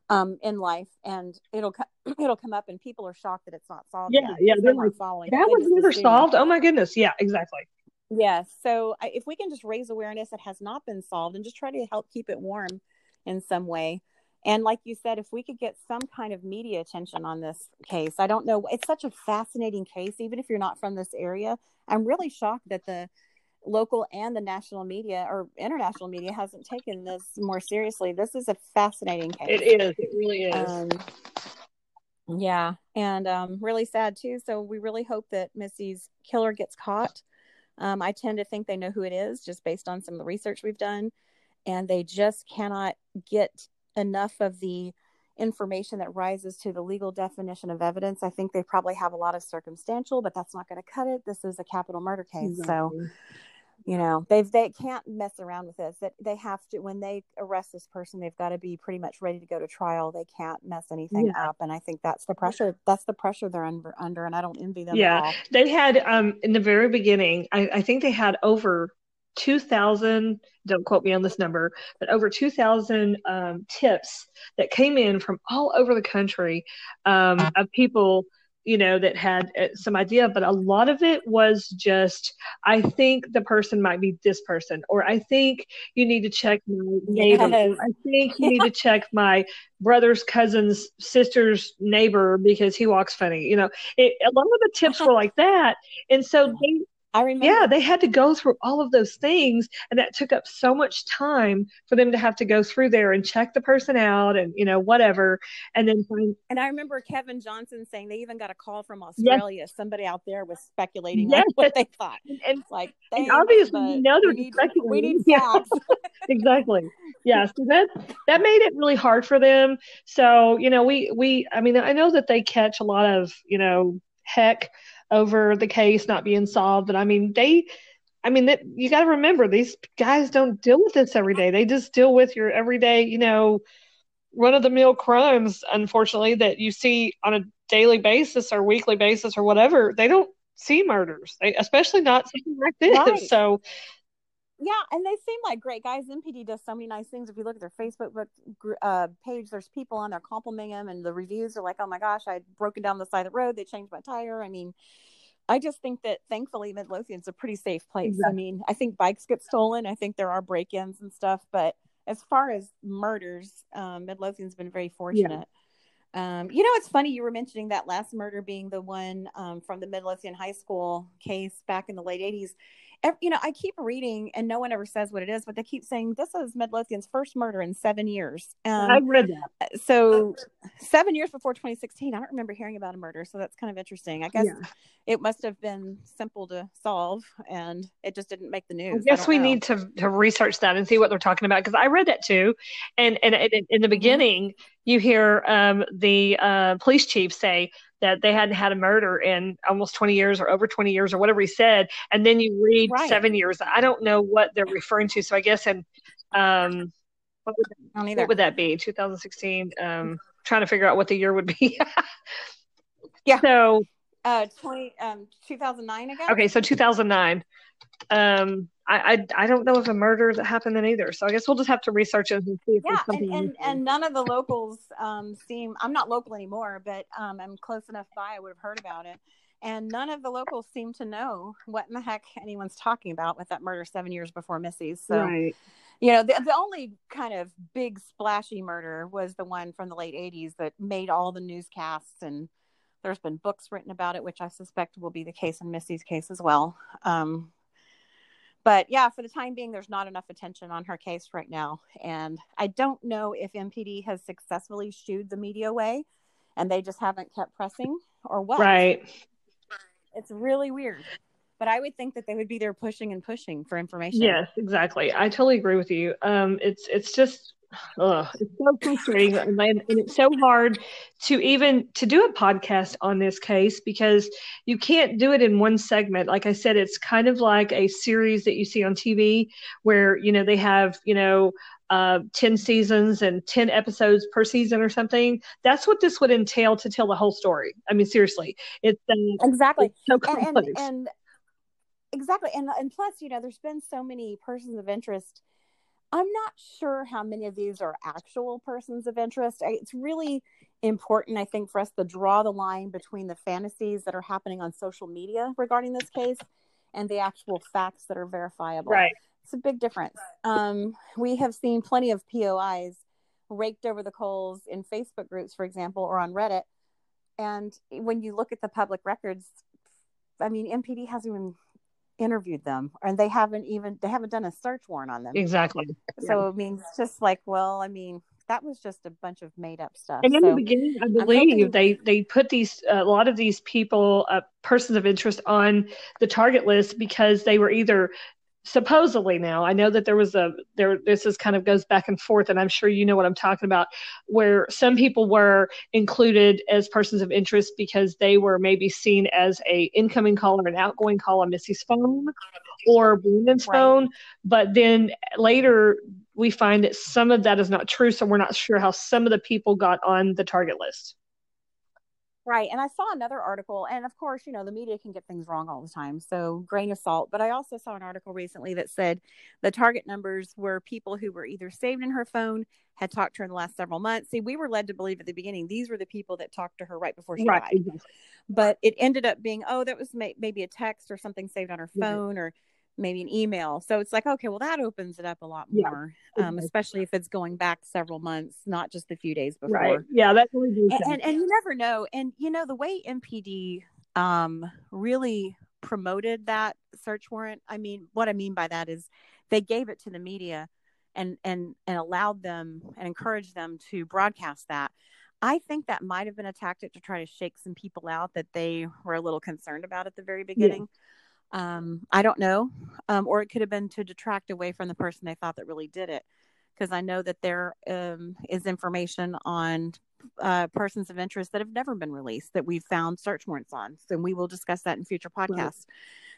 um, in life, and it'll it'll come up, and people are shocked that it's not solved. Yeah, yeah, they're like, following. that was never assume. solved. Oh my goodness. Yeah, exactly. Yes. So I, if we can just raise awareness that has not been solved and just try to help keep it warm in some way. And like you said, if we could get some kind of media attention on this case, I don't know. It's such a fascinating case, even if you're not from this area. I'm really shocked that the local and the national media or international media hasn't taken this more seriously. This is a fascinating case. It is. It really is. Um, yeah, and um, really sad too. So we really hope that Missy's killer gets caught. Um, I tend to think they know who it is just based on some of the research we've done, and they just cannot get enough of the information that rises to the legal definition of evidence. I think they probably have a lot of circumstantial, but that's not going to cut it. This is a capital murder case, so Exactly. You know they've they can't mess around with this that they have to when they arrest this person they've got to be pretty much ready to go to trial they can't mess anything Yeah. up and i think that's the pressure that's the pressure they're under, under and i don't envy them Yeah. at all They had um in the very beginning, I, I think they had over two thousand, don't quote me on this number, but over two thousand um tips that came in from all over the country um of people, you know, that had uh, some idea, but a lot of it was just I think the person might be this person, or I think you need to check my neighbor, Yes. I think you need to check my brother's cousin's sister's neighbor because he walks funny. You know, it, a lot of the tips were like that, and so they, i remember yeah, they had to go through all of those things, and that took up so much time for them to have to go through there and check the person out, and you know whatever, and then find and i remember kevin johnson saying they even got a call from australia somebody out there was speculating Yes. what they thought and It's like And obviously you know they're we need, speculating. we need Yeah. exactly. Yeah. So that that made it really hard for them. So, you know, we we I mean, I know that they catch a lot of, you know, heck over the case not being solved, And I mean they I mean, that, you got to remember these guys don't deal with this every day. They just deal with your everyday, you know, run of the mill crimes, unfortunately, that you see on a daily basis or weekly basis or whatever. They don't see murders, they, especially not something like this. Right. So, yeah, and they seem like great guys. MPD does so many nice things. If you look at their Facebook book, uh, page, there's people on there complimenting them, and the reviews are like, "Oh my gosh, I'd broken down the side of the road. They changed my tire." I mean, I just think that thankfully Midlothian's a pretty safe place. Exactly. I mean, I think bikes get stolen. I think there are break-ins and stuff, but as far as murders, um, Midlothian's been very fortunate. Yeah. Um, you know, it's funny you were mentioning that last murder being the one um, from the Midlothian High School case back in the late '80s you know, I keep reading and no one ever says what it is, but they keep saying this is Midlothian's first murder in seven years. Um, I read that. Uh, so seven years before 2016, I don't remember hearing about a murder. So that's kind of interesting. I guess yeah. it must have been simple to solve and it just didn't make the news. I guess we know. need to, to research that and see what they're talking about. Cause I read that too. And, and, and in the mm-hmm. beginning, mm-hmm. you hear um, the uh, police chief say, that they hadn't had a murder in almost 20 years or over 20 years or whatever he said. And then you read right. seven years. I don't know what they're referring to. So I guess and um, what would, that, what would that be? 2016. Um, trying to figure out what the year would be. yeah. So, uh, 20, um, 2009 again. Okay. So 2009. Um, I, I, I don't know if a murder that happened then either. So I guess we'll just have to research it and see if yeah, and, and, and, none of the locals um, seem. I'm not local anymore, but um, I'm close enough by. I would have heard about it, and none of the locals seem to know what in the heck anyone's talking about with that murder seven years before Missy's. So. Right. You know, the, the only kind of big splashy murder was the one from the late 80s that made all the newscasts and there's been books written about it, which I suspect will be the case in Missy's case as well. Um, but yeah, for the time being, there's not enough attention on her case right now. And I don't know if MPD has successfully shooed the media away and they just haven't kept pressing or what. Right. It's really weird. But I would think that they would be there pushing and pushing for information. Yes, exactly. I totally agree with you. Um, it's it's just Ugh, it's so frustrating and, it's so hard to even to do a podcast on this case because you can't do it in one segment. Like i said it's kind of like a series that you see on tv where you know they have you know uh, 10 seasons and 10 episodes per season or something. That's what this would entail to tell the whole story. I mean seriously it's uh, exactly. it's so and, and, and exactly. And and plus you know there's been so many persons of interest I'm not sure how many of these are actual persons of interest. It's really important, I think, for us to draw the line between the fantasies that are happening on social media regarding this case and the actual facts that are verifiable. Right. It's a big difference. Um, we have seen plenty of POIs raked over the coals in Facebook groups, for example, or on Reddit. And when you look at the public records, I mean, MPD hasn't even interviewed them and they haven't even they haven't done a search warrant on them. Exactly. So yeah. i mean it's just like well i mean that was just a bunch of made up stuff. And in so, the beginning i believe hoping... they they put these a lot of these people uh, persons of interest on the target list because they were either supposedly now i know that there was a there this is kind of goes back and forth and i'm sure you know what i'm talking about where some people were included as persons of interest because they were maybe seen as a incoming call or an outgoing call on missy's phone or brandon's right. phone but then later we find that some of that is not true so we're not sure how some of the people got on the target list Right. And I saw another article, and of course, you know, the media can get things wrong all the time. So, grain of salt. But I also saw an article recently that said the target numbers were people who were either saved in her phone, had talked to her in the last several months. See, we were led to believe at the beginning these were the people that talked to her right before she right. died. But it ended up being, oh, that was may- maybe a text or something saved on her phone, or maybe an email. So it's like, okay, well, that opens it up a lot more, yeah. um, especially if it's going back several months, not just a few days before. Right. Yeah, that's really and, and, and you never know. And you know the way MPD um, really promoted that search warrant. I mean, what I mean by that is they gave it to the media and and and allowed them and encouraged them to broadcast that. I think that might have been a tactic to try to shake some people out that they were a little concerned about at the very beginning. Yeah um, I don't know. Um, or it could have been to detract away from the person they thought that really did it. Because I know that there um, is information on uh, persons of interest that have never been released that we've found search warrants on. So we will discuss that in future podcasts. Right.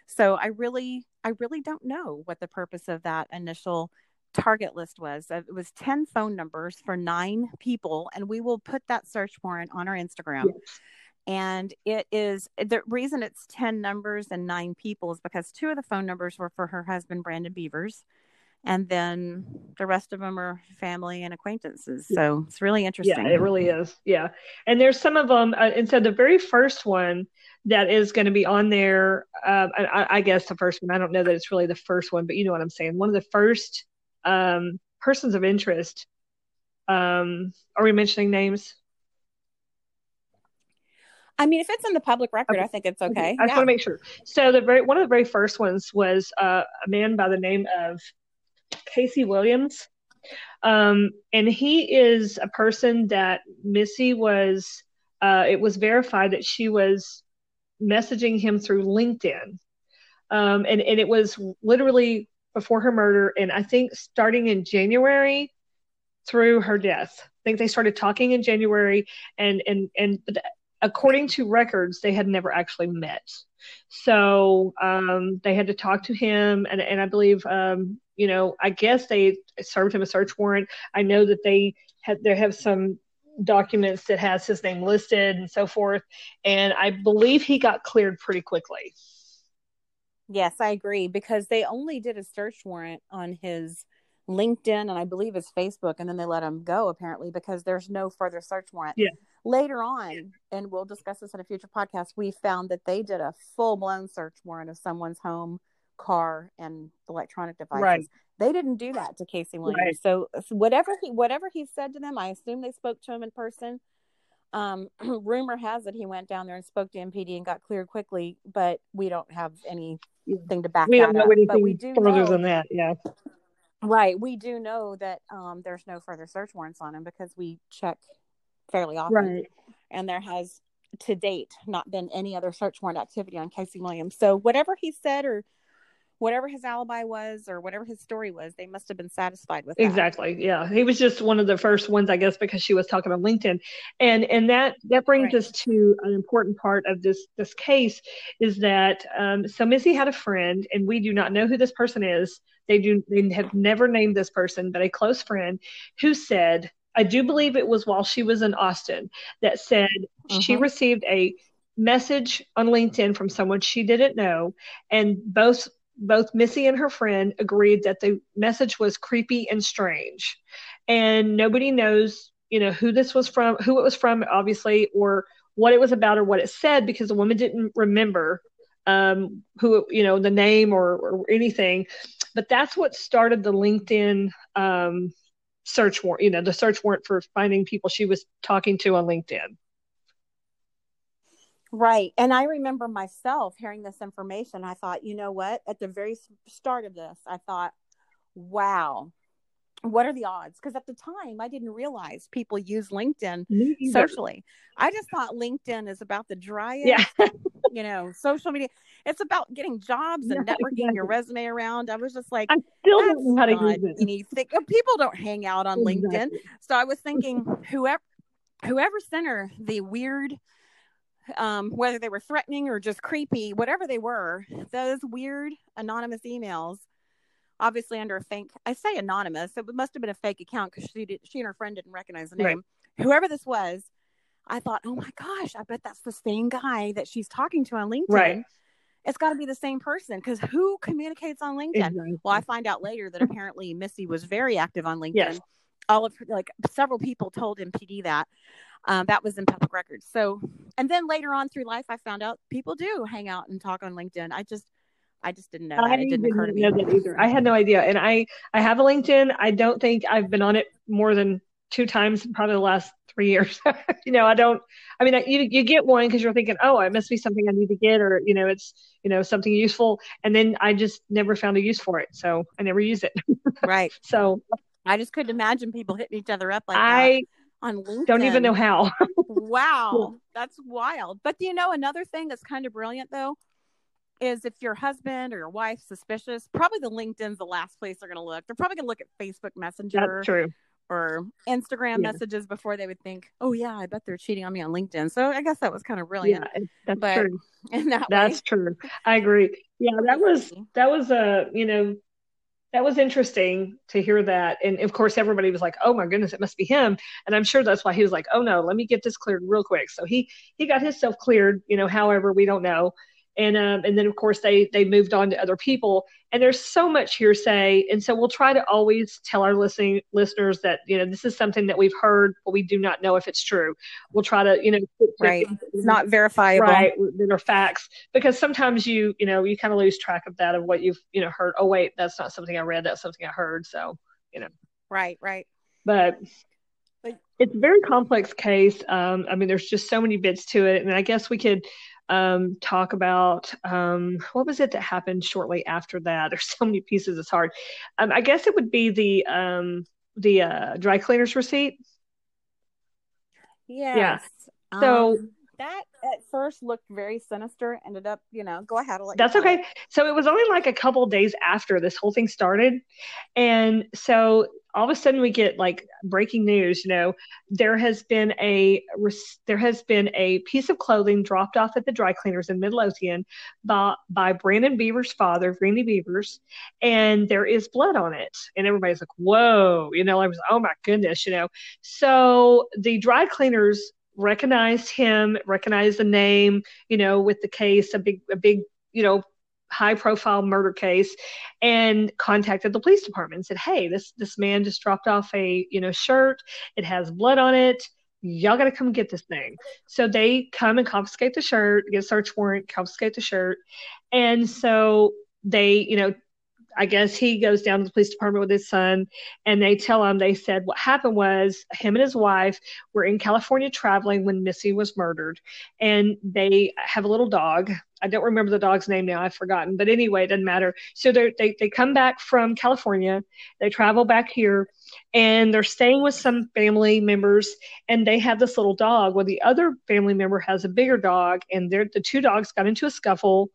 So I really, I really don't know what the purpose of that initial target list was. Uh, it was 10 phone numbers for nine people, and we will put that search warrant on our Instagram. Yes. And it is the reason it's 10 numbers and nine people is because two of the phone numbers were for her husband, Brandon Bevers and then the rest of them are family and acquaintances. So it's really interesting. Yeah, it really is. Yeah, and there's some of them, uh, and so the very first one that is going to be on there, uh, I, I, guess the first one. I don't know that it's really the first one, but you know what I'm saying. One of the first um, persons of interest. Um, are we mentioning names? I mean, if it's in the public record, okay. I think it's okay. I just want to make sure. So the very one of the very first ones was uh, a man by the name of Casey Williams. Um, and he is a person that Missy was, uh, it was verified that she was messaging him through LinkedIn. Um, and, and it was literally before her murder. And I think starting in January through her death. I think they started talking in January and, and, and according to records, they had never actually met. So um, they had to talk to him, and, and I believe um, you know, I guess they served him a search warrant. I know that they had they have some documents that has his name listed and so forth, and I believe he got cleared pretty quickly. Yes, I agree because they only did a search warrant on his LinkedIn and I believe his Facebook, and then they let him go apparently because there's no further search warrant. Yeah. Later on, and we'll discuss this in a future podcast, we found that they did a full blown search warrant of someone's home car and electronic devices. Right. They didn't do that to Casey Williams. Right. So, so, whatever he whatever he said to them, I assume they spoke to him in person. Um, rumor has it he went down there and spoke to MPD and got cleared quickly, but we don't have anything to back we don't know up. anything but we do further know, than that. Yeah. Right. We do know that um, there's no further search warrants on him because we check fairly often. Right. And there has to date not been any other search warrant activity on Casey Williams. So whatever he said or whatever his alibi was or whatever his story was, they must have been satisfied with that. Exactly. Yeah. He was just one of the first ones, I guess, because she was talking on LinkedIn. And and that that brings right. us to an important part of this this case is that um, so Missy had a friend, and we do not know who this person is. They do they have never named this person, but a close friend who said, I do believe it was while she was in Austin, that said uh-huh. she received a message on LinkedIn from someone she didn't know, and both both Missy and her friend agreed that the message was creepy and strange. And nobody knows, you know, who this was from, who it was from, obviously, or what it was about or what it said because the woman didn't remember um, who, you know, the name or, or anything. But that's what started the LinkedIn um, search warrant, you know, the search warrant for finding people she was talking to on LinkedIn. Right. And I remember myself hearing this information. I thought, you know what? At the very start of this, I thought, wow, what are the odds? Because at the time, I didn't realize people use LinkedIn socially. I just thought LinkedIn is about the driest, yeah. you know, social media. It's about getting jobs and yeah, networking exactly. your resume around. I was just like, I still don't know how to use it. Anything. People don't hang out on exactly. LinkedIn. So I was thinking, whoever, whoever sent her the weird um, whether they were threatening or just creepy, whatever they were, those weird anonymous emails, obviously under a fake, I say anonymous, it must have been a fake account because she did, she and her friend didn't recognize the name. Right. Whoever this was, I thought, oh my gosh, I bet that's the same guy that she's talking to on LinkedIn. Right. It's got to be the same person because who communicates on LinkedIn? Exactly. Well, I find out later that apparently Missy was very active on LinkedIn. Yes. All of her, like several people told MPD that. Um, that was in public records. So, and then later on through life, I found out people do hang out and talk on LinkedIn. I just, I just didn't know that. I it didn't, occur to me. either. I had no idea. And I, I have a LinkedIn. I don't think I've been on it more than two times in probably the last three years. you know, I don't, I mean, you, you get one because you're thinking, oh, it must be something I need to get, or, you know, it's, you know, something useful. And then I just never found a use for it. So I never use it. right. So I just couldn't imagine people hitting each other up like I, that on LinkedIn. Don't even know how. wow, that's wild. But do you know another thing that's kind of brilliant though? Is if your husband or your wife suspicious, probably the LinkedIn's the last place they're going to look. They're probably going to look at Facebook Messenger. That's true. Or Instagram Yeah. messages before they would think, "Oh yeah, I bet they're cheating on me on LinkedIn." So I guess that was kind of brilliant Yeah, that's But true. in that That's way. true. I agree. Yeah, that was that was a you know that was interesting to hear that, and of course everybody was like, "Oh my goodness, it must be him," and I'm sure that's why he was like, "Oh no, let me get this cleared real quick." So he he got himself cleared. You know, however we don't know, and um and then of course they they moved on to other people, and there's so much hearsay, and so we'll try to always tell our listening listeners that you know this is something that we've heard, but we do not know if it's true. We'll try to you know put Right. It's not verifiable. right that are facts. Because sometimes you you know you kind of lose track of that of what you've you know heard. Oh wait that's not something i read. That's something i heard. So you know. Right, right. but But- it's a very complex case. Um i mean there's just so many bits to it. And i guess we could um talk about um what was it that happened shortly after that there's so many pieces it's hard um i guess it would be the um the uh dry cleaners receipt Yeah. Yes. So- Um, that at first looked very sinister. Ended up, you know, go ahead. That's okay. it. So it was only like a couple days after this whole thing started. And so all of a sudden we get like breaking news, you know, there has been a there has been a piece of clothing dropped off at the dry cleaners in Midlothian by by Brandon Bever's father, Randy Bevers, and there is blood on it. And everybody's like, "Whoa," you know, I was, "Oh my goodness," you know. So the dry cleaners recognized him, recognized the name, you know, with the case, a big a big, you know, high profile murder case and contacted the police department and said hey this this man just dropped off a you know shirt. It has blood on it. Y'all got to come get this thing. So they come and confiscate the shirt get a search warrant confiscate the shirt. And so they you know I guess he goes down to the police department with his son, and they tell him they said what happened was him and his wife were in California traveling when Missy was murdered, and they have a little dog. I don't remember the dog's name now. I've forgotten, but anyway, it doesn't matter. So they they come back from California, they travel back here, and they're staying with some family members, and they have this little dog. Well, the other family member has a bigger dog, and the two dogs got into a scuffle,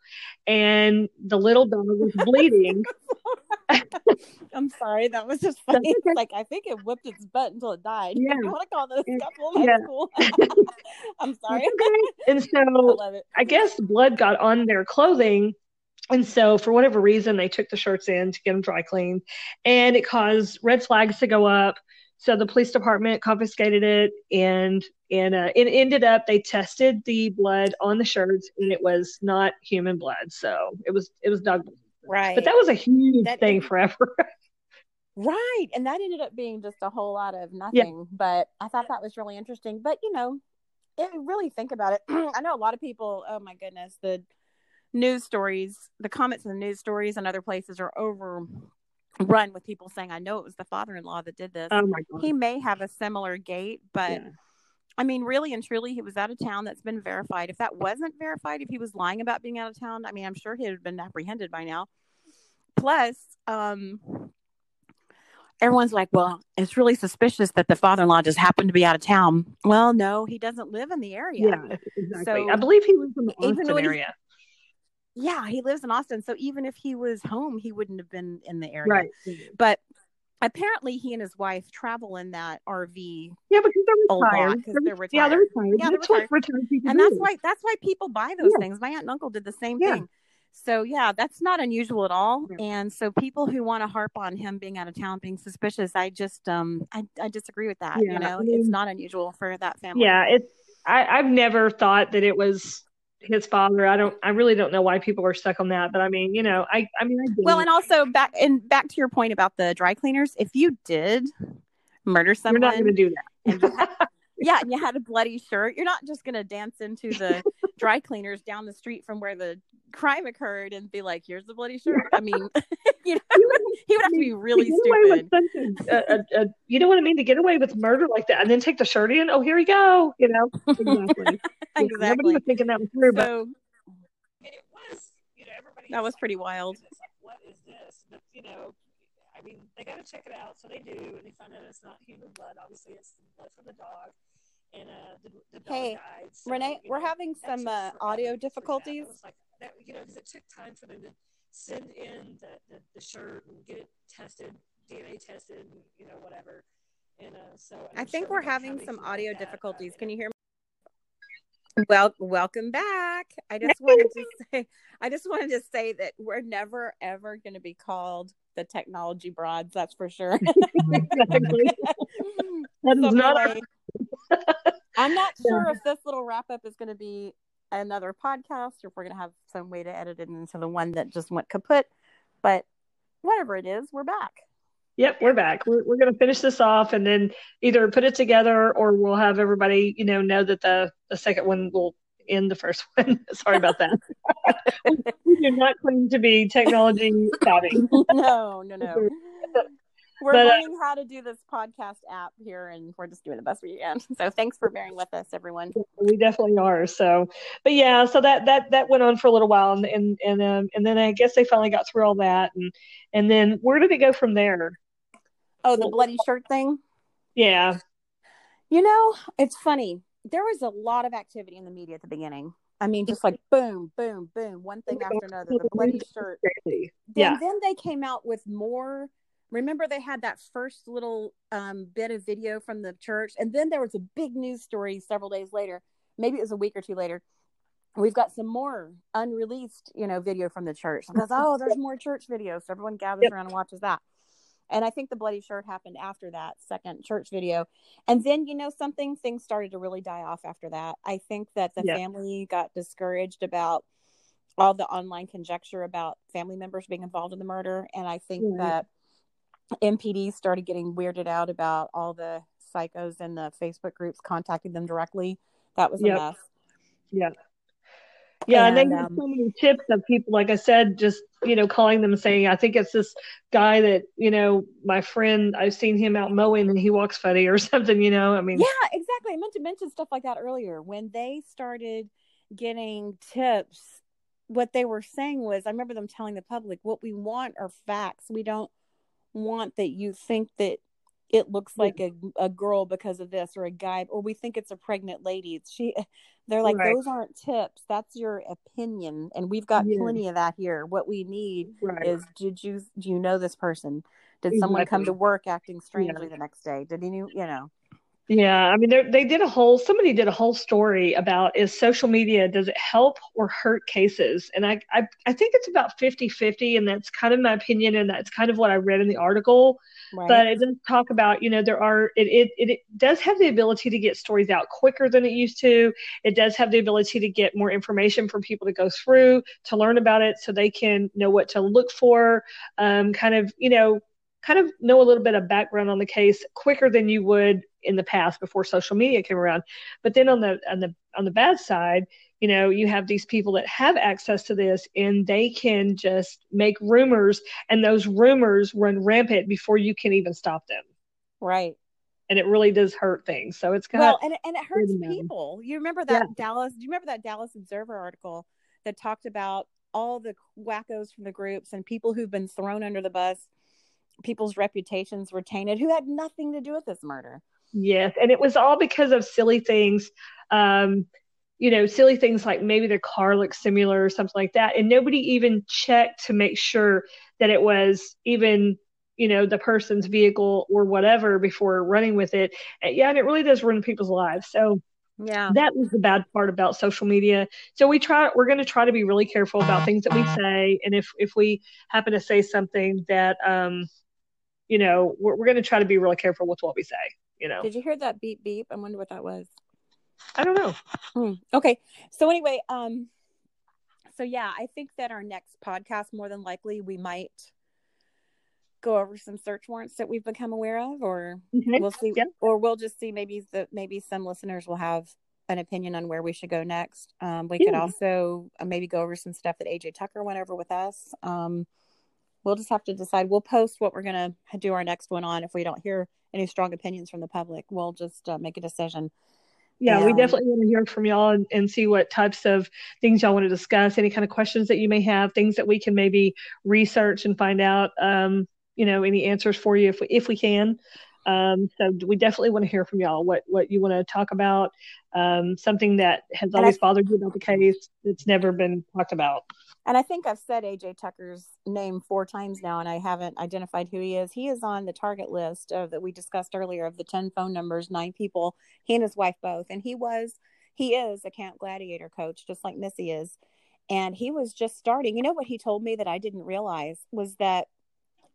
and the little dog was bleeding. I'm sorry, that was just funny. okay. Like I think it whipped its butt until it died. Yeah. You want to call it a Yeah. scuffle? That's cool. I'm sorry. and so it. I guess blood got on their clothing. And so, for whatever reason, they took the shirts in to get them dry cleaned, and it caused red flags to go up. So the police department confiscated it, and and uh, it ended up they tested the blood on the shirts, and it was not human blood. So it was it was dog blood. Right. But that was a huge That thing forever. Right. And that ended up being just a whole lot of nothing. But I thought that was really interesting. But, you know, it, really think about it. I know a lot of people, oh my goodness, the news stories, the comments in the news stories and other places are overrun with people saying, I know it was the father in law that did this. oh my god! he may have a similar gait, but Yeah. I mean, really and truly, he was out of town. That's been verified. If that wasn't verified, if he was lying about being out of town, I mean, I'm sure he had been apprehended by now. Plus, um, everyone's like, well, it's really suspicious that the father in law just happened to be out of town. Well, no, he doesn't live in the area. Yeah, exactly. So, I believe he was in the Austin when he- area. Yeah, he lives in Austin. So even if he was home, he wouldn't have been in the area. Right. But apparently, he and his wife travel in that RV Yeah, because they're a lot retired. They're- they're Yeah, they're retired. retired. Yeah, they're that's what retired and that's why that's why people buy those Yeah. things my aunt and uncle did the same Yeah. thing so yeah that's not unusual at all Yeah. and so people who want to harp on him being out of town being suspicious i just um i, I disagree with that you know I it's not unusual for that family Yeah, it's I, I've never thought that it was his father. I don't I really don't know why people are stuck on that, but I mean, you know, I I mean I well and also back and back to your point about the dry cleaners if you did murder someone, you're not gonna do that. had, yeah and you had a bloody shirt you're not just going to dance into the dry cleaners down the street from where the crime occurred and be like here's the bloody shirt i mean you know he would have to be really to stupid with something, uh, uh, uh, you know what I mean? To get away with murder like that and then take the shirt in. Oh, here we go. You know, exactly. Yeah, Nobody exactly was thinking that was true, but it was, you know, everybody. That was pretty wild. It's like, what is this? But you know, I mean, they got to check it out, so they do, and they find out it's not human blood. Obviously, it's blood from the dog, and uh, the, the dog Hey, died. So, renee we're know, having some uh, audio difficulties That like that, you know, because it took time for them to send in the, the, the shirt and get it tested, DNA tested, and, you know, whatever. And uh, so and I I'm think sure we're we don't have having some anything like audio that, difficulties. Can you hear me? Well, welcome back. I just wanted to say I just wanted to say that we're never ever going to be called the technology broads, that's for sure. exactly. That is So not our I'm not Yeah. sure if this little wrap up is going to be another podcast or if we're going to have some way to edit it into the one that just went kaput. But whatever it is, we're back. Yep, we're back. We're, we're going to finish this off and then either put it together or we'll have everybody, you know, know that the, the second one will end the first one. Sorry about that. we do not claim to be technology savvy. no, no, no. We're But, uh, learning how to do this podcast app here, and we're just doing the best we can. So, thanks for bearing with us, everyone. We definitely are. So, but yeah, so that that that went on for a little while, and and and um, and then I guess they finally got through all that, and and then where did it go from there? Oh, the bloody shirt thing. Yeah, You know, it's funny. There was a lot of activity in the media at the beginning. I mean, just like boom, boom, boom, one thing after another. The bloody shirt. Then, Yeah, then they came out with more. Remember, they had that first little um, bit of video from the church, and then there was a big news story several days later. Maybe it was a week or two later. We've got some more unreleased, you know, video from the church. Because oh, there's more church videos. So everyone gathers Yep. around and watches that. And I think the bloody shirt happened after that second church video. And then, you know, something things started to really die off after that. I think that the Yeah. family got discouraged about all the online conjecture about family members being involved in the murder. And I think Right. that MPD started getting weirded out about all the psychos in the Facebook groups contacting them directly. That was a Yep. mess. yeah, yeah. And, And, they um, so many tips of people, like I said, just you know, calling them saying, I think it's this guy that you know, my friend, I've seen him out mowing and he walks funny or something. You know, I mean, Yeah, exactly. I meant to mention stuff like that earlier. When they started getting tips, what they were saying was I remember them telling the public, what we want are facts. We don't want that you think that it looks like a, a girl because of this or a guy or we think it's a pregnant lady. She they're like Right. those aren't tips. That's your opinion and we've got Yeah. plenty of that here. What we need right. is did you do you know this person? Did someone come to work acting strangely the next day? Did you you know? Yeah, I mean, they they did a whole. Somebody did a whole story about is social media does it help or hurt cases? And I I, I think it's about 50-50, and that's kind of my opinion, and that's kind of what I read in the article. Right. But it doesn't talk about you know there are it, it it does have the ability to get stories out quicker than it used to. It does have the ability to get more information for people to go through to learn about it, so they can know what to look for. Um, kind of you know kind of know a little bit of background on the case quicker than you would in the past before social media came around. But then on the on the on the bad side, you know, you have these people that have access to this and they can just make rumors and those rumors run rampant before you can even stop them. right. And it really does hurt things. So it's kind Well, of and and it hurts Wait a minute. people. You remember that Dallas? Do you remember that Dallas Observer article that talked about all the wackos from the groups and people who've been thrown under the bus, people's reputations were tainted, who had nothing to do with this murder. Yes, and it was all because of silly things. Um, you know, silly things like maybe their car looks similar or something like that, and nobody even checked to make sure that it was even, you know, the person's vehicle or whatever before running with it. And yeah, and it really does ruin people's lives. So Yeah. that was the bad part about social media. So we try we're going to try to be really careful about things that we say, and if if we happen to say something that um, you know, we're, we're going to try to be really careful with what we say. You know. Did you hear that beep beep? I wonder what that was. I don't know. Hmm. Okay. So anyway, um, so yeah, I think that our next podcast, more than likely, we might go over some search warrants that we've become aware of, or Okay. we'll see, or we'll just see maybe the maybe some listeners will have an opinion on where we should go next. Um, we could also uh, maybe go over some stuff that AJ Tucker went over with us. Um, we'll just have to decide. We'll post what we're gonna do our next one on. If we don't hear any strong opinions from the public, we'll just uh, make a decision. Yeah, we definitely want to hear from y'all and, and see what types of things y'all want to discuss, any kind of questions that you may have, things that we can maybe research and find out, um, you know, any answers for you if we, if we can. Um, so we definitely want to hear from y'all what, what you want to talk about, um, something that has I- always bothered you about the case that's never been talked about. And I think I've said AJ Tucker's name four times now, and I haven't identified who he is. He is on the target list of that we discussed earlier of the ten phone numbers, nine people. He and his wife both, and he was, he is a Camp Gladiator coach, just like Missy is, and he was just starting. You know what he told me that I didn't realize was that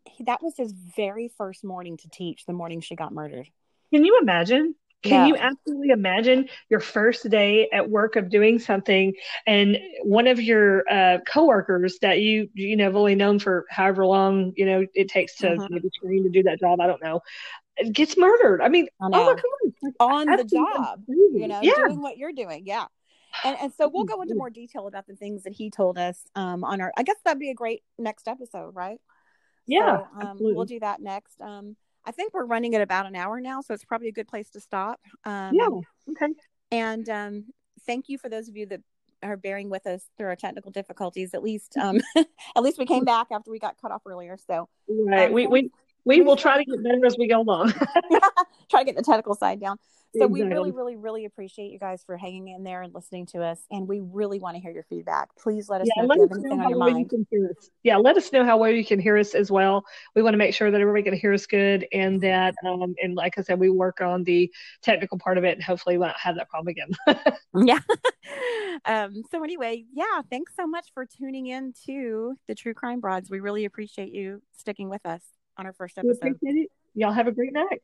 he, that was his very first morning to teach, the morning she got murdered. Can you imagine? Can you absolutely imagine your first day at work of doing something and one of your uh, coworkers that you you know have only known for however long you know it takes to uh-huh. maybe train to do that job? I don't know. Gets murdered. I mean, I oh my god, on the job, you know, yeah. doing what you're doing. Yeah. And, and so we'll go into more detail about the things that he told us um, on our. I guess that'd be a great next episode, right? Yeah, so, um, we'll do that next. Um, I think we're running at about an hour now, so it's probably a good place to stop. Um, yeah. Okay. And um, thank you for those of you that are bearing with us through our technical difficulties. At least, um, at least we came back after we got cut off earlier. So, right. Um, we we we will try to get better as we go along. try to get the technical side down. So exactly. we really, really, really appreciate you guys for hanging in there and listening to us. And we really want to hear your feedback. Please let us yeah, know if you have anything on your mind. You yeah, let us know how well you can hear us as well. We want to make sure that everybody can hear us good and that um and like I said, we work on the technical part of it and hopefully we won't have that problem again. yeah. um so anyway, yeah, thanks so much for tuning in to the True Crime Broads. We really appreciate you sticking with us on our first episode. Y'all have a great night.